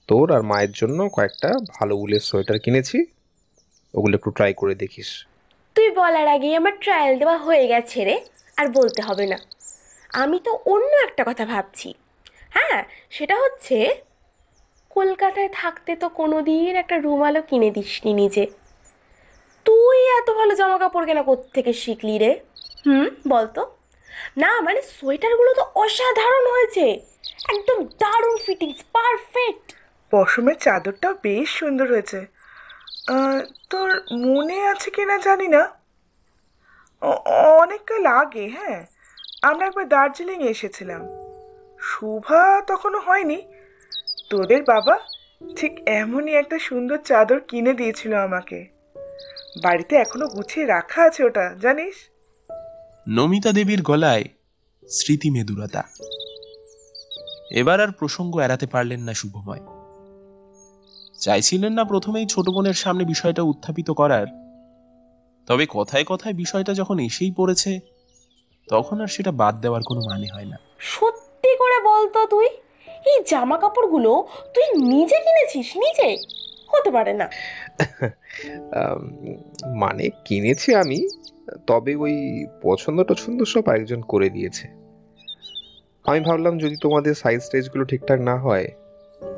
তোর আর মায়ের জন্য কয়েকটা ভালো উলের সোয়েটার কিনেছি। ওগুলো একটু ট্রাই করে দেখিস। তুই বলার আগেই আমার ট্রায়াল দেওয়া হয়ে গেছে রে, আর বলতে হবে না। আমি তো অন্য একটা কথা ভাবছি। হ্যাঁ সেটা হচ্ছে, কলকাতায় থাকতে তো কোনো দিন একটা রুমালও কিনে দিসনি নিজে। তুই এত ভালো জামা কাপড় কেনা থেকে শিখলি রে? হুম, বলতো। না মানে সোয়েটারগুলো তো অসাধারণ হয়েছে। একদম দারুণ ফিটিংস পারফেক্ট পশমের চাদরটাও বেশ সুন্দর হয়েছে। তোর মনে আছে কি না জানি না। অ- অনেককাল আগে হ্যাঁ। আমরা একবার দার্জিলিং এসেছিলাম। শুভা তখনও হয়নি। তোদের বাবা ঠিক এমনই একটা সুন্দর চাদর কিনে দিয়েছিল আমাকে। বাড়িতে এখনও গুছিয়ে রাখা আছে ওটা, জানিস? নমিতা দেবীর গলায় স্মৃতি মেদুরতা। এবার আর প্রসঙ্গ এড়াতে পারলেন না শুভময়। চাইছিলেন না প্রথমেই ছোট বোনের সামনে বিষয়টা উত্থাপিত করার? তবে কথায় কথায় বিষয়টা যখন এসেই পড়েছে তখন আর সেটা বাদ দেওয়ার কোনো মানে হয় না। সত্যি করে বলতো তুই। এই জামা কাপড়গুলো তুই নিজে কিনেছিস নিজে? হতে পারে না। মানে কিনেছি আমি তবে ওই পছন্দ টছন্দ সব আরেকজন করে দিয়েছে। আমি ভাবলাম যদি তোমাদের সাইজ স্টেজগুলো ঠিকঠাক না হয়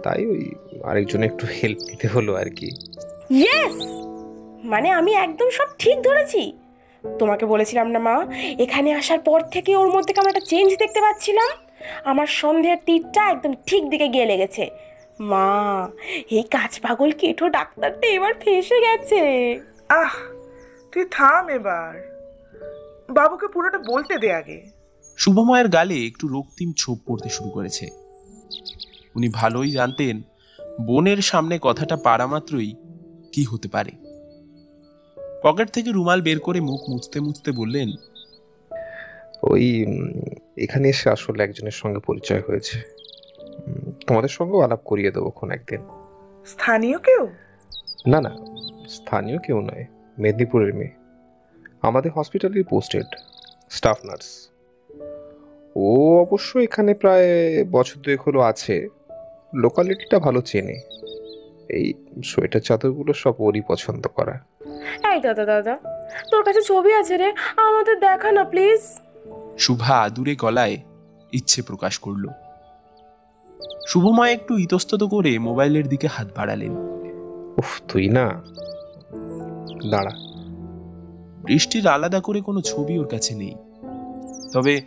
তাই ওই আরেকজন একটু হেল্প নিতে হলো আর কি। ইয়েস মানে আমি একদম সব ঠিক ধরেছি। তোমাকে বলেছিলাম না মা এখানে আসার পর থেকে ওর মধ্যে কেমন একটা চেঞ্জ দেখতে পাচ্ছিলাম। আমার সন্ধ্যের তীরটা একদম ঠিক দিকে গিয়ে লেগেছে। মা এই কাজ পাগল কেঠো ডাক্তারটা এবার ফেসে গেছে। আহ তুই থাম এবার। বাবুকে পুরোটা বলতে দে আগে। শুভময়ের গালে একটু রক্তিম ছোপ পড়তে শুরু করেছে। উনি ভালোই জানতেন বোনের সামনে কথাটা পারা মাত্রই কি হতে পারে। পকেট থেকে রুমাল বের করে মুখ মুছতে মুছতে বললেন ওই এখানে এসে আসলে একজনের সঙ্গে পরিচয় হয়েছে। তোমাদের সঙ্গেও আলাপ করিয়ে দেবো কোন একদিন। স্থানীয় কেউ? না না স্থানীয় কেউ নয় মেদিনীপুরের মেয়ে। আমাদের হসপিটালের পোস্টেড স্টাফ নার্স। ও অবশ্য এখানে প্রায় বছর দুয়েক হলো আছে লোকালিটিটা ভালো চেনে। এই সোয়েটার চাদরগুলো সব ওরই পছন্দ করা। এই দাদা দাদা তোর কাছে ছবি আছে রে আমাদের দেখা না প্লিজ শুভা আদুরে গলায় ইচ্ছে প্রকাশ করল। শুভময় একটু ইতস্তত করে মোবাইলের দিকে হাত বাড়ালেন। উফ তুই না। দাঁড়া। বৃষ্টির আলাদা করে কোনো ছবি ওর কাছে নেই। তবে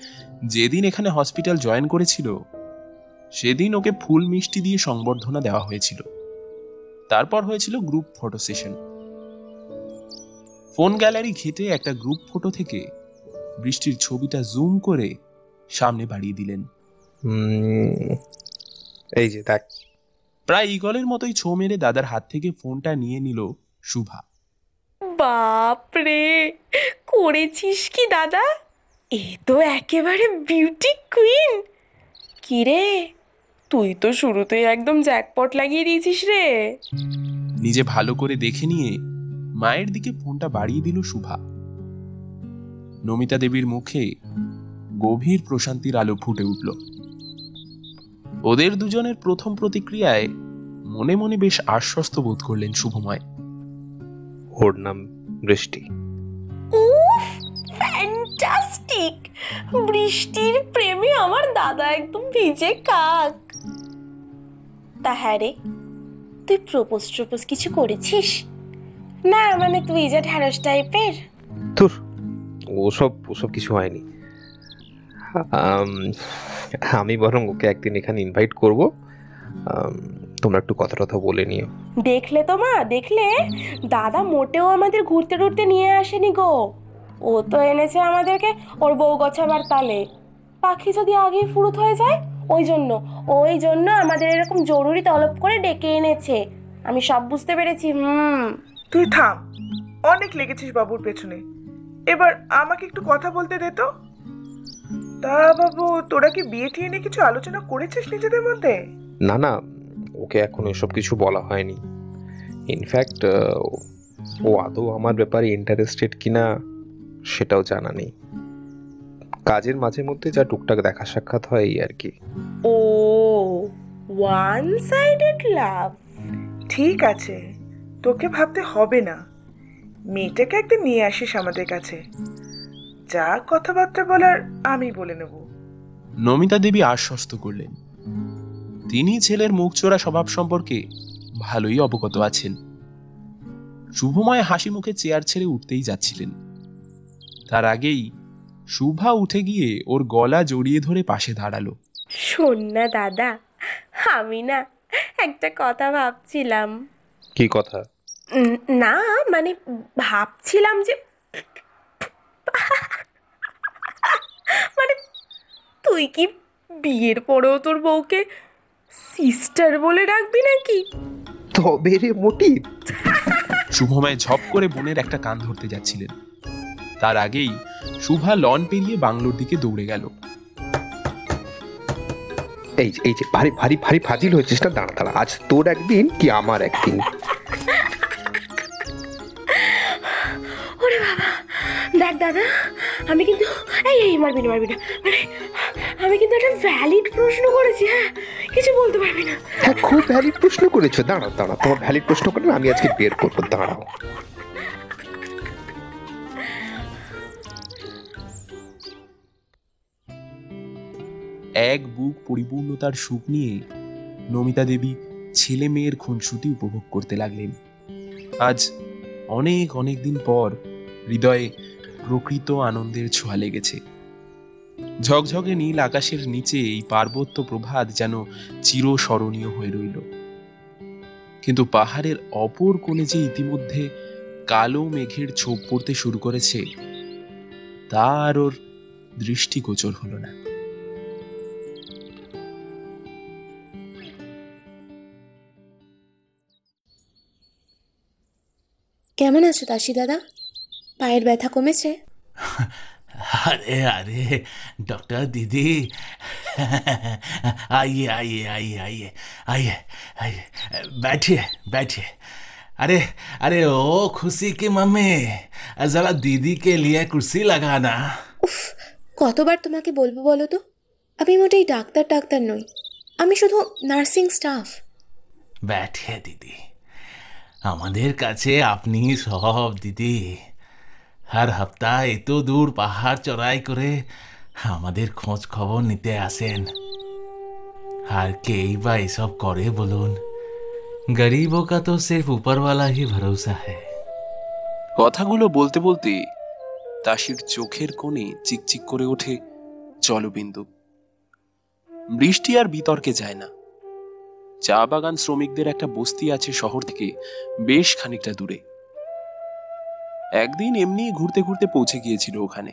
যেদিন এখানে হসপিটাল জয়েন করেছিল সেদিন ওকে ফুল মিষ্টি দিয়ে সংবর্ধনা দেওয়া হয়েছিল। তারপর হয়েছিল group photo session phone gallery ঘেটে একটা গ্রুপ ফটো থেকে বৃষ্টির ছবিটা জুম করে সামনে বাড়িয়ে দিলেন। এই যে দেখ। প্রায় ইগলের মতোই ছো মেরে দাদার হাত থেকে ফোনটা নিয়ে নিল শুভা। বাপরে করেছিস কি দাদা? এ তো একেবারে বিউটি কুইন কি রে তুই তো শুরুতেই একদম জ্যাকপট লাগিয়ে দিয়েছিস রে। নিজে ভালো করে দেখে নিয়ে মায়ের দিকে ফোনটা বাড়িয়ে দিল শুভা। নমিতা দেবীর মুখে গভীর প্রশান্তির আলো ফুটে উঠল। ওদের দুজনের প্রথম প্রতিক্রিয়ায় মনে মনে বেশ আশ্বস্ত বোধ করলেন শুভময়। ওর নাম বৃষ্টি। উফ ফ্যান্টাস্টিক বৃষ্টির প্রেমে আমার দাদা একদম ভিজে কাক। তা হ্যাঁ রে। তুই প্রপোজ ট্রপোজ কিছু করেছিস? না মানে তুই যে ঢ্যাঁড়স টাইপের তোর ওসব ওসব কিছু হয়নি। আমি বরং ওকে একদিন এখানে ইনভাইট করব। তোমরা একটু কথা টথা বলে নিও। দেখলে তো মা দেখলে? দাদা মোটেও আমাদের ঘুরতে টুরতে নিয়ে আসেনি গো। ও তো এনেছে আমাদেরকে ওর বউ গছাবার তালে। পাখি যদি আগেই ফুরুত হয়ে যায় ওই জন্য ওই জন্য আমাদের এরকম জরুরি তলব করে ডেকে এনেছে। আমি সব বুঝতে পেরেছি হুম। তুই থাম অনেক লেগেছিস বাবুর পেছনে। এবার আমাকে একটু কথা বলতে দে তো। তা বাবু তোরা কি বিয়ে টিয়ে নিয়ে কিছু আলোচনা করেছিস নিজেদের মধ্যে? না না ওকে এখন এসব কিছু বলা হয়নি। ইনফ্যাক্ট ও আদৌ আমার ব্যাপারে ইন্টারেস্টেড কিনা সেটাও জানা নেই। কাজের মাঝে মধ্যে যা টুকটাক দেখা সাক্ষাৎ হয় এই আর কি। ও ওয়ান সাইডেড লাভ ঠিক আছে তোকে ভাবতে হবে না। মেয়েটাকে একদিন নিয়ে আসিস আমাদের কাছে। যা কথাবার্তা বলার আমি বলে নেব। নমিতা দেবী আশ্বস্ত করলেন। তিনি ছেলের মুখ চোরা স্বভাব সম্পর্কে ভালোই অবগত আছেন। শুভময় হাসি মুখে চেয়ার ছেড়ে উঠতেই যাচ্ছিলেন। তার আগেই শুভা উঠে গিয়ে ওর গলা জড়িয়ে ধরে পাশে দাঁড়াল। শোন না দাদা আমি না একটা কথা ভাবছিলাম। কি কথা? উম, না মানে ভাবছিলাম যে মানে তুই কি বিয়ের পরেও তোর বউকে সিস্টার বলে ডাকবি নাকি? তবে রে মোটিভ। শুভময় ঝপ করে বোনের একটা কান ধরতে যাচ্ছিলেন। তার আগেই শুভা লন পেরিয়ে বাংলোর দিকে দৌড়ে গেল। এই যে- এই যে ভারী ভারী ভারী ফাজিল হয়েছিস না দাঁড়া দাঁড়া আজ তোর একদিন কি আমার একদিন? ওরে বাবা দেখ দাদা আমি কিন্তু এই এই মারবি না মারবি না মানে আমি কিন্তু একটা ভ্যালিড প্রশ্ন করেছি হ্যাঁ কিছু বলতে পারবি না। হ্যাঁ খুব ভ্যালিড প্রশ্ন করেছ দাঁড়াও দাঁড়াও তোমার ভ্যালিড প্রশ্ন করে আমি আজকে বের করব দাঁড়াও। এক বুক পরিপূর্ণতার সুখ নিয়ে নমিতা দেবী ছেলে মেয়ের খুনসুটি উপভোগ করতে লাগলেন। আজ অনেক অনেক দিন পর হৃদয়ে প্রকৃত আনন্দের ছোঁয়া লেগেছে। ঝকঝকে নীল আকাশের নিচে এই পার্বত্য প্রভাত যেন চিরস্মরণীয় হয়ে রইল। কিন্তু পাহাড়ের অপর কোণে যে ইতিমধ্যে কালো মেঘের ছোপ পড়তে শুরু করেছে তা আর ওর দৃষ্টিগোচর হলো না। কেমন আছো দাসী দাদা পায়ের ব্যথা কমেছে अरे अरे डॉक्टर दीदी आइए आइए आइए आइए आइए आइए बैठिए बैठिए अरे अरे ओ खुशी की मम्मी जरा दीदी के लिए कुर्सी लगाना উফ কতবার তোমাকে বলবো বলো তো আমি মোটেই ডাক্তার ডাক্তার নই আমি শুধু নার্সিং স্টাফ बैठिए दीदी আমাদের কাছে আপনি সব, দিদি। আর হপ্তাহ এত দূর পাহাড় চড়াই করে আমাদের খোঁজ খবর নিতে আসেন। আর কেই বা এসব করে বলুন? গরিব কা তো সির্ফ উপরওয়ালা হি ভরসা হ্যায়। কথাগুলো বলতে বলতে তাসির চোখের কোণে চিকচিক করে ওঠে জলবিন্দু। বৃষ্টি আর বিতর্কে যায় না। চা বাগান শ্রমিকদের একটা বস্তি আছে শহর থেকে বেশ খানিকটা দূরে। একদিন এমনি ঘুরতে ঘুরতে পৌঁছে গিয়েছিল ওখানে।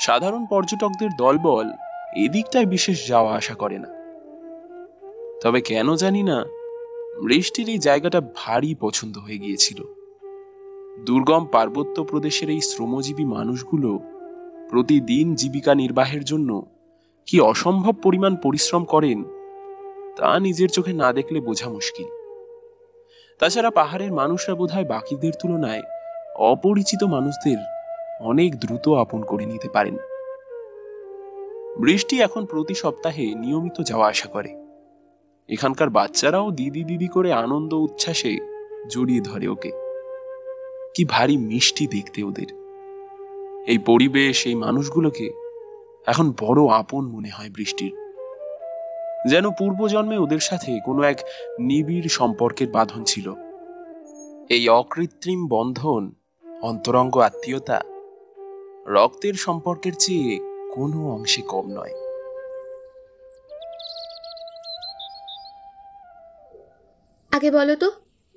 সাধারণ পর্যটকদের দলবল এদিকটায় বিশেষ যাওয়া আসা করে না। তবে কেন জানি না, বৃষ্টির এই জায়গাটা ভারী পছন্দ হয়ে গিয়েছিল। দুর্গম পার্বত্য প্রদেশের এই শ্রমজীবী মানুষগুলো প্রতিদিন জীবিকা নির্বাহের জন্য কি অসম্ভব পরিমাণ পরিশ্রম করেন তা নিজের চোখে না দেখলে বোঝা মুশকিল। তাছাড়া পাহাড়ের মানুষরা বোধহয় বাকিদের তুলনায় অপরিচিত মানুষদের অনেক দ্রুত আপন করে নিতে পারেন। বৃষ্টি এখন প্রতি সপ্তাহে নিয়মিত যাওয়া আসা করে। এখানকার বাচ্চারাও দিদি দিদি করে আনন্দ উচ্ছ্বাসে জড়িয়ে ধরে ওকে। কি ভারী মিষ্টি দেখতে ওদের। এই পরিবেশ, এই মানুষগুলোকে এখন বড় আপন মনে হয় বৃষ্টির। যেন পূর্বজন্মে ওদের সাথে কোনো এক নিবিড় সম্পর্কের বাঁধন ছিল এই অকৃত্রিম বন্ধন অন্তরঙ্গ আত্মীয়তা রক্তের সম্পর্কের চেয়ে কোনো অংশে কম নয় আগে বলো তো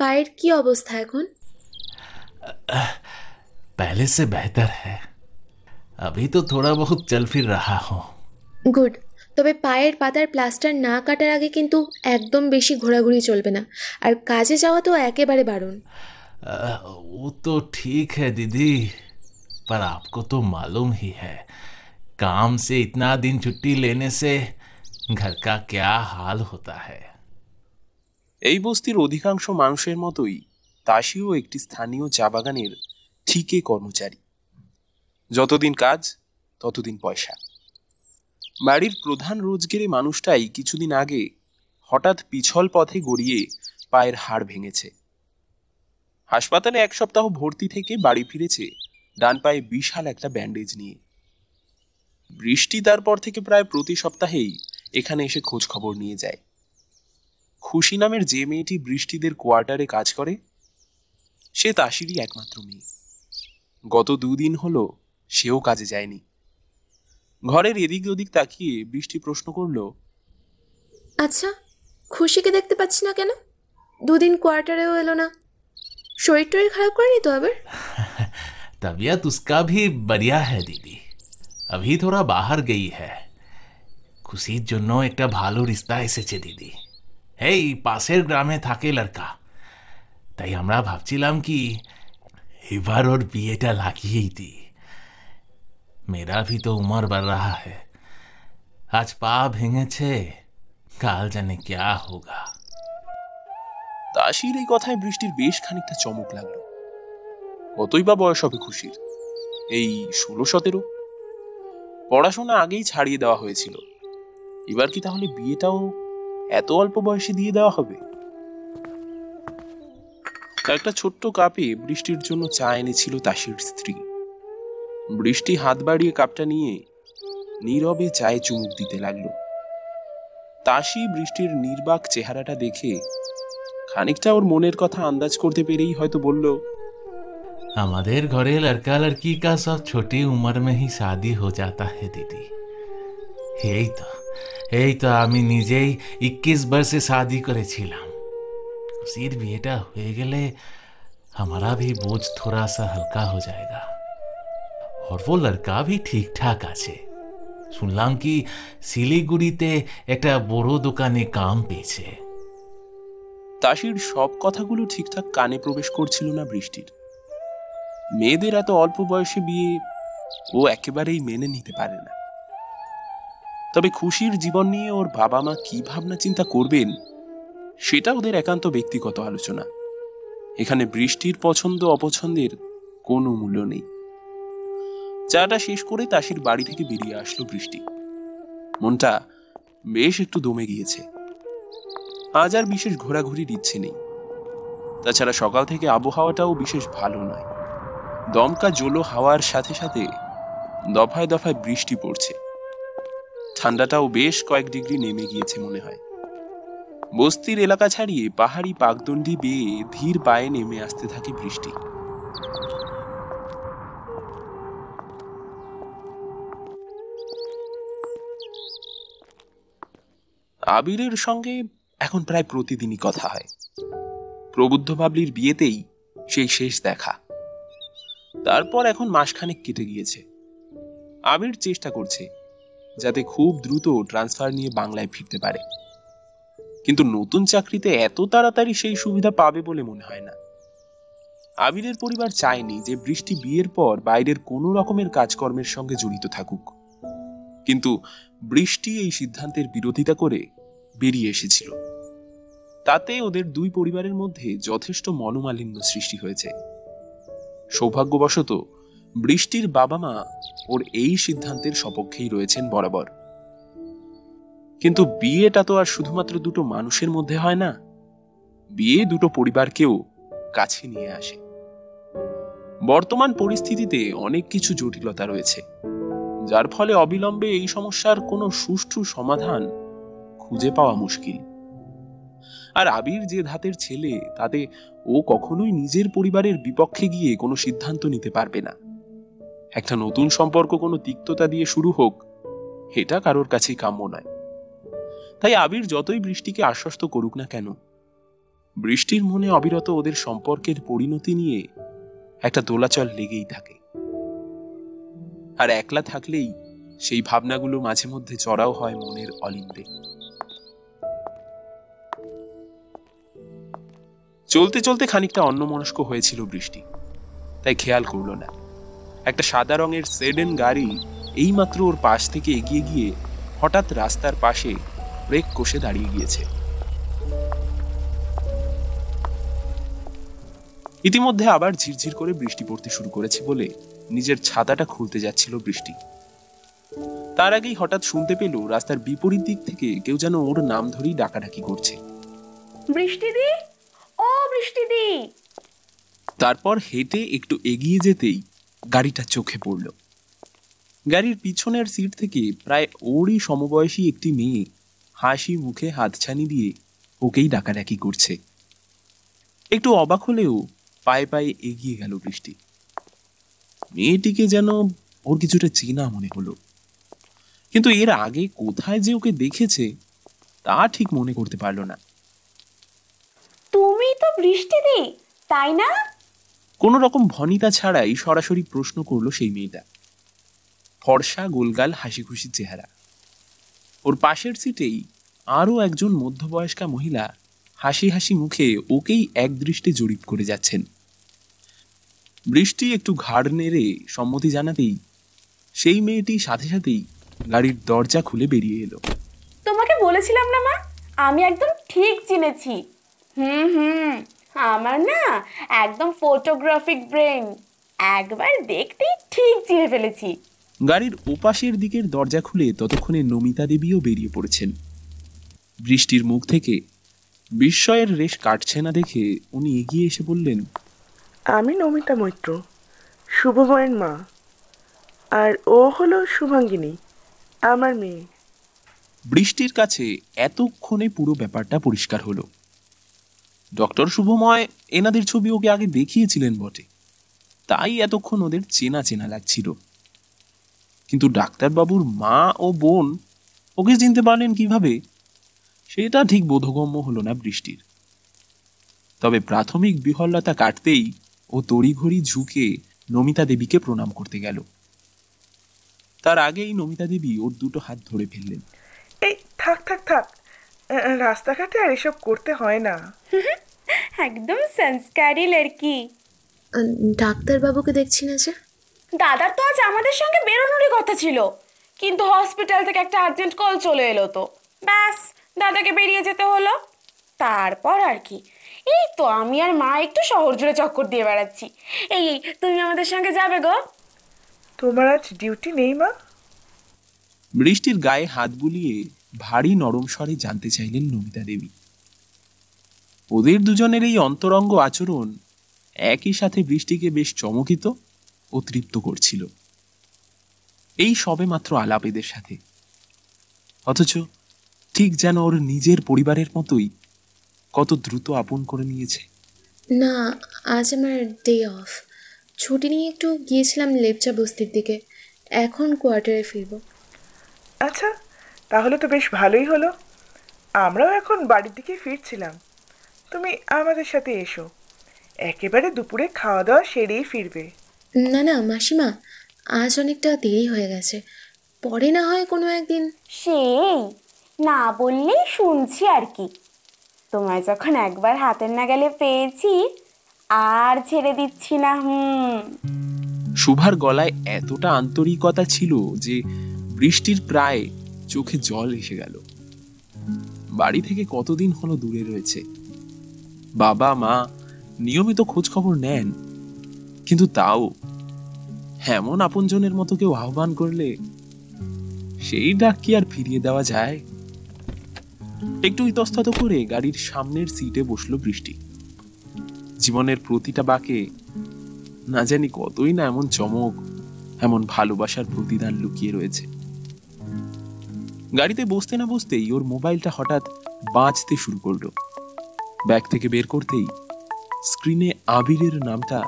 পায়ের কি অবস্থা এখন पहले से बेहतर है अभी तो थोड़ा बहुत चल फिर रहा हूँ গুড তবে পায়ের পাতার প্লাস্টার না কাটার আগে কিন্তু একদম বেশি ঘোরাঘুরি চলবে না আর কাজে যাওয়া তো একেবারে বারণ अ, वो तो ठीक है दीदी पर आपको तो मालूम ही है काम से इतना दिन छुट्टी लेने से घर का क्या हाल होता है এই বস্তির অধিকাংশ মানুষের মতোই তাসিও একটি স্থানীয় চা বাগানের ঠিকে কর্মচারী যতদিন কাজ ততদিন পয়সা বাড়ির প্রধান রোজগেরে মানুষটাই কিছুদিন আগে হঠাৎ পিছল পথে গড়িয়ে পায়ের হাড় ভেঙেছে। হাসপাতালে এক সপ্তাহ ভর্তি থেকে বাড়ি ফিরেছে ডান পায়ে বিশাল একটা ব্যান্ডেজ নিয়ে। বৃষ্টি তারপর থেকে প্রায় প্রতি সপ্তাহেই এখানে এসে খোঁজ খবর নিয়ে যায়। খুশি নামের যে মেয়েটি বৃষ্টিদের কোয়ার্টারে কাজ করে, সে তাসিরই একমাত্র মেয়ে। গত দুদিন হলো সেও কাজে যায়নি। ঘরের এদিক ওদিক তাকিয়ে বৃষ্টি প্রশ্ন করলো আচ্ছা খুশিকে দেখতে পাচ্ছি না কেন দুদিন কোয়ার্টারেও এলো না শরীর টরীর খারাপ করেনি তো আবার तबीयत उसका भी बढ़िया है दीदी अभी थोड़ा बाहर गई है খুশির জন্য একটা ভালো রিস্তা এসেছে দিদি এই পাশের গ্রামে থাকে লড়কা তাই আমরা ভাবছিলাম কি এবার ওর বিয়েটা লাগিয়েই দিই মেরা ভি তো উমর बढ़ रहा है আজ পা ভেঙেছে কাল জানে ক্যা হোগা তাসির এই কথায় বৃষ্টির বেশ খানিকটা চমক লাগলো কতই বা বয়স হবে খুশির এই ষোলো সতেরো পড়াশোনা আগেই ছাড়িয়ে দেওয়া হয়েছিল এবার কি তাহলে বিয়েটাও এত অল্প বয়সে দিয়ে দেওয়া হবে একটা ছোট্ট কাপে বৃষ্টির জন্য চা এনেছিল তাসির স্ত্রী বৃষ্টি হাত বাড়িয়ে কাপটা নিয়ে নীরবে চায়ে চুমুক দিতে লাগল। তাসি বৃষ্টির নির্বাক চেহারাটা দেখে খানিকটা ওর মনের কথা আন্দাজ করতে পেরেই হয়তো বলল, আমাদের ঘরে লড়কা লড়কি কা সব ছোটি উমর মে হি শাদি হো জাতা হে দিদি। এই তো এই তো আমি নিজেই ইক্কিশ বর্ষে শাদি করেছিলাম। সির বিয়েটা হয়ে গেলে আমারা ভি বোঝ থোড়া সা হালকা হো যায়গা সর্বলার কাভি ঠিকঠাক আছে। শুনলাম কি শিলিগুড়িতে একটা বড় দোকানে কাম পেয়েছে। তাসির সব কথাগুলো ঠিকঠাক কানে প্রবেশ করছিল না বৃষ্টির। মেয়েদের এত অল্প বয়সে বিয়ে ও একেবারেই মেনে নিতে পারে না। তবে খুশির জীবন নিয়ে ওর বাবা মা কি ভাবনা চিন্তা করবেন, সেটা ওদের একান্ত ব্যক্তিগত আলোচনা। এখানে বৃষ্টির পছন্দ অপছন্দের কোনো মূল্য নেই। চাটা শেষ করে তাসির বাড়ি থেকে বেরিয়ে আসলো বৃষ্টি। মনটা বেশ একটু দমে গিয়েছে। আজ আর বিশেষ ঘোরাঘুরির ইচ্ছে নেই। তাছাড়া সকাল থেকে আবহাওয়াটাও বিশেষ ভালো নয়। দমকা জলো হাওয়ার সাথে সাথে দফায় দফায় বৃষ্টি পড়ছে। ঠান্ডাটাও বেশ কয়েক ডিগ্রি নেমে গিয়েছে মনে হয়। বস্তির এলাকা ছাড়িয়ে পাহাড়ি পাকদণ্ডি বেয়ে ধীর পায়ে নেমে আসতে থাকে বৃষ্টি। আবিরের সঙ্গে এখন প্রায় প্রতিদিনই কথা হয়। প্রবুদ্ধ বাবলির বিয়েতেই সেই শেষ দেখা। তারপর এখন মাসখানেক কেটে গিয়েছে। আবির চেষ্টা করছে যাতে খুব দ্রুত ট্রান্সফার নিয়ে বাংলায় ফিরতে পারে। কিন্তু নতুন চাকরিতে এত তাড়াতাড়ি সেই সুবিধা পাবে বলে মনে হয় না। আবিরের পরিবার চায়নি যে বৃষ্টি বিয়ের পর বাইরের কোনো রকমের কাজকর্মের সঙ্গে জড়িত থাকুক। কিন্তু বৃষ্টি এই সিদ্ধান্তের বিরোধিতা করে বেরিয়ে এসেছিল। তাতে ওদের দুই পরিবারের মধ্যে যথেষ্ট মনোমালিন্য সৃষ্টি হয়েছে। সৌভাগ্যবশত বৃষ্টির বাবা মা ওর এই সিদ্ধান্তের সপক্ষেই রয়েছেন বরাবর। কিন্তু বিয়েটা তো আর শুধুমাত্র দুটো মানুষের মধ্যে হয় না, বিয়ে দুটো পরিবারকেও কাছে নিয়ে আসে। বর্তমান পরিস্থিতিতে অনেক কিছু জটিলতা রয়েছে। যার ফলে অবিলম্বে এই সমস্যার কোনো সুষ্ঠু সমাধান খুঁজে পাওয়া মুশকিল। আর আবির যে ধাতের ছেলে, তাতে ও কখনোই নিজের পরিবারের বিপক্ষে গিয়ে কোনো সিদ্ধান্ত নিতে পারবে না। একটা নতুন সম্পর্ক কোনো তিক্ততা দিয়ে শুরু হোক এটা কারোর কাছেই কাম্য নয়। তাই আবির যতই বৃষ্টিকে আশ্বস্ত করুক না কেন, বৃষ্টির মনে অবিরত ওদের সম্পর্কের পরিণতি নিয়ে একটা দোলাচল লেগেই থাকে। আর একলা থাকলেই সেই ভাবনাগুলো মাঝে মধ্যে চড়াও হয় মনের অলিন্দে। চলতে চলতে খানিকটা অন্যমনস্ক হয়েছিল বৃষ্টি। তাই খেয়াল করল না। একটা সাদা রঙের সেডেন গাড়ি এইমাত্র ওর পাশ থেকে এগিয়ে গিয়ে হঠাৎ রাস্তার পাশে ব্রেক কষে দাঁড়িয়ে গিয়েছে। ইতিমধ্যে আবার ঝিরঝির করে বৃষ্টি পড়তে শুরু করেছে বলে নিজের ছাতাটা খুলতে যাচ্ছিল বৃষ্টি। তার আগেই হঠাৎ শুনতে পেল রাস্তার বিপরীত দিক থেকে কেউ যেন ওর নাম ধরেই ডাকাডাকি করছে। বৃষ্টিদি? ও বৃষ্টিদি! তারপর হেঁটে একটু এগিয়ে যেতেই গাড়িটা চোখে পড়ল। গাড়ির পিছনের সিট থেকে প্রায় ওরই সমবয়সী একটি মেয়ে হাসি মুখে হাতছানি দিয়ে ওকেই ডাকাডাকি করছে। একটু অবাক হলেও পায়ে পায়ে এগিয়ে গেল বৃষ্টি। মেয়েটিকে যেন ওর কিছুটা চেনা মনে হলো। কিন্তু এর আগে কোথায় যে ওকে দেখেছে তা ঠিক মনে করতে পারল না। তুমি তো বৃষ্টিদি তাই না? কোনো রকম ভনিতা ছাড়াই সরাসরি প্রশ্ন করল সেই মেয়েটা। ফর্সা গোলগাল হাসি খুশি চেহারা। ওর পাশের সিটেই আরও একজন মধ্যবয়স্কা মহিলা হাসি হাসি মুখে ওকেই একদৃষ্টে জরিপ করে যাচ্ছেন। বৃষ্টি একটু ঘাড় নেড়ে সম্মতি জানাতেই সেই মেয়েটি সাথে সাথেই গাড়ির দরজা খুলে বেরিয়ে এলো। তোমাকে বলেছিলাম না মা? আমি একদম ঠিক চিনেছি। হুম হুম আমার না একদম ফটোগ্রাফিক ব্রেন একবার দেখতেই ঠিক চিনে ফেলেছি। গাড়ির ওপাশের দিকের দরজা খুলে ততক্ষণে নমিতা দেবীও বেরিয়ে পড়েছেন। বৃষ্টির মুখ থেকে বিস্ময়ের রেশ কাটছে না দেখে উনি এগিয়ে এসে বললেন আমি নমিতা মৈত্র, শুভময়ের মা। আর ও হলো শুভাঙ্গিনী, আমার মেয়ে। বৃষ্টির কাছে এতক্ষণে পুরো ব্যাপারটা পরিষ্কার হলো। ডক্টর শুভময় এনাদের ছবি ওকে আগে দেখিয়েছিলেন বটে। তাই এতক্ষণ ওদের চেনা চেনা লাগছিল। কিন্তু ডাক্তারবাবুর মা ও বোন ওকে চিনতে পারলেন কীভাবে, সেটা ঠিক বোধগম্য হলো না বৃষ্টির। তবে প্রাথমিক বিহল্লতা কাটতেই ও তড়িঘড়ি ঝুঁকে নমিতা দেবীকে প্রণাম করতে গেল। তার আগেই নমিতা দেবী ওর দুটো হাত ধরে ফেললেন। এই থাক থাক থাক। রাস্তাঘাটে আর এসব করতে হয় না। একদম সংস্কারী লড়কি। ডাক্তারবাবুকে দেখছি না যে? দাদার তো আজ আমাদের সঙ্গে বেরোনোরই কথা ছিল। কিন্তু হসপিটাল থেকে একটা আর্জেন্ট কল চলে এলো তো। ব্যাস দাদাকে বেরিয়ে যেতে হলো। তারপর আর কি। এই তো আমি আর মা একটু শহর জুড়ে চক্কর দিয়ে বেড়াচ্ছি। এই এই তুমি আমাদের সঙ্গে যাবে গো। তোমার আজ ডিউটি নেই মা? বৃষ্টির গায়ে হাত বুলিয়ে ভারী নরম স্বরে জানতে চাইলেন নমিতা দেবী। ওদের দুজনের এই অন্তরঙ্গ আচরণ একই সাথে বৃষ্টিকে বেশ চমকিত ও তৃপ্ত করছিল। এই সবে মাত্র আলাপ এদের সাথে। অথচ ঠিক যেন ওর নিজের পরিবারের মতোই কত দ্রুত আপন করে নিয়েছে? না আজ আমার ডে অফ ছুটি নিয়ে একটু গিয়েছিলাম লেপচা বস্তির দিকে। এখন কোয়ার্টারে ফিরবো। আচ্ছা তাহলে তো বেশ ভালোই হলো। আমরাও এখন বাড়ির দিকে ফিরছিলাম। তুমি আমাদের সাথে এসো। একেবারে দুপুরে খাওয়া দাওয়া সেরেই ফিরবে। না না মাসিমা আজ অনেকটা দেরি হয়ে গেছে। পরে না হয় কোনো একদিন সেই না বললেই শুনছি আর কি। তোমায় যখন একবার হাতের নাগালে পেয়েছি, আর ছেড়ে দিচ্ছি না, হুম। শুভার গলায় এতটা আন্তরিকতা ছিল যে বৃষ্টির প্রায় চোখে জল এসে গেল। বাড়ি থেকে কতদিন হলো দূরে রয়েছে? বাবা, মা নিয়মিত খোঁজ খবর নেন, কিন্তু তাও এমন আপনজনের মতো কেউ আহ্বান করলে সেই ডাক কি আর ফিরিয়ে দেওয়া যায়? একটু ইতস্তত করে গাড়ির সামনের সিটে বসল বৃষ্টি। জীবনের প্রতিটা বাঁকে না জানি কতই না এমন চমক, এমন ভালোবাসার প্রতিদান লুকিয়ে রয়েছে। গাড়িতে বসতে না বসতেই ওর মোবাইলটা হঠাৎ বাঁচতে শুরু করল। ব্যাগ থেকে বের করতেই স্ক্রিনে আবিরের নামটা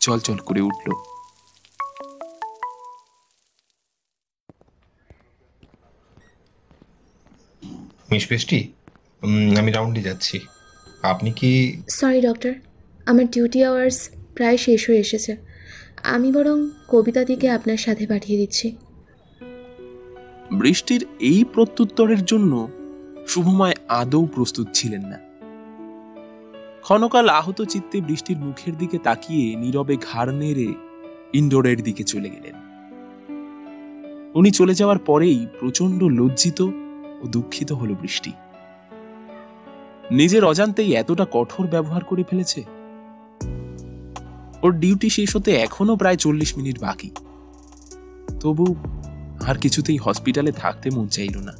চলচল করে উঠল। মিস উম, আমি রাউন্ডে যাচ্ছি। আপনি কি সরি ডক্টর আমার ডিউটি আওয়ার্স প্রায় শেষ হয়ে এসেছে। আমি বরং কবিতাদিকে আপনার সাথে পাঠিয়ে দিচ্ছি। বৃষ্টির এই প্রত্যুত্তরের জন্য শুভময় আদৌ প্রস্তুত ছিলেন না। ক্ষণকাল আহত চিত্তে বৃষ্টির মুখের দিকে তাকিয়ে নীরবে ঘাড় নেড়ে ইনডোরের দিকে চলে গেলেন। উনি চলে যাওয়ার পরেই প্রচণ্ড লজ্জিত ও দুঃখিত হলো বৃষ্টি। নিজের অজান্তেই এতটা কঠোর ব্যবহার করে ফেলেছে। ওর ডিউটি শেষ হতে এখনও প্রায় চল্লিশ মিনিট বাকি। তবু আর কিছুতেই হসপিটালে থাকতে মন চাইল না।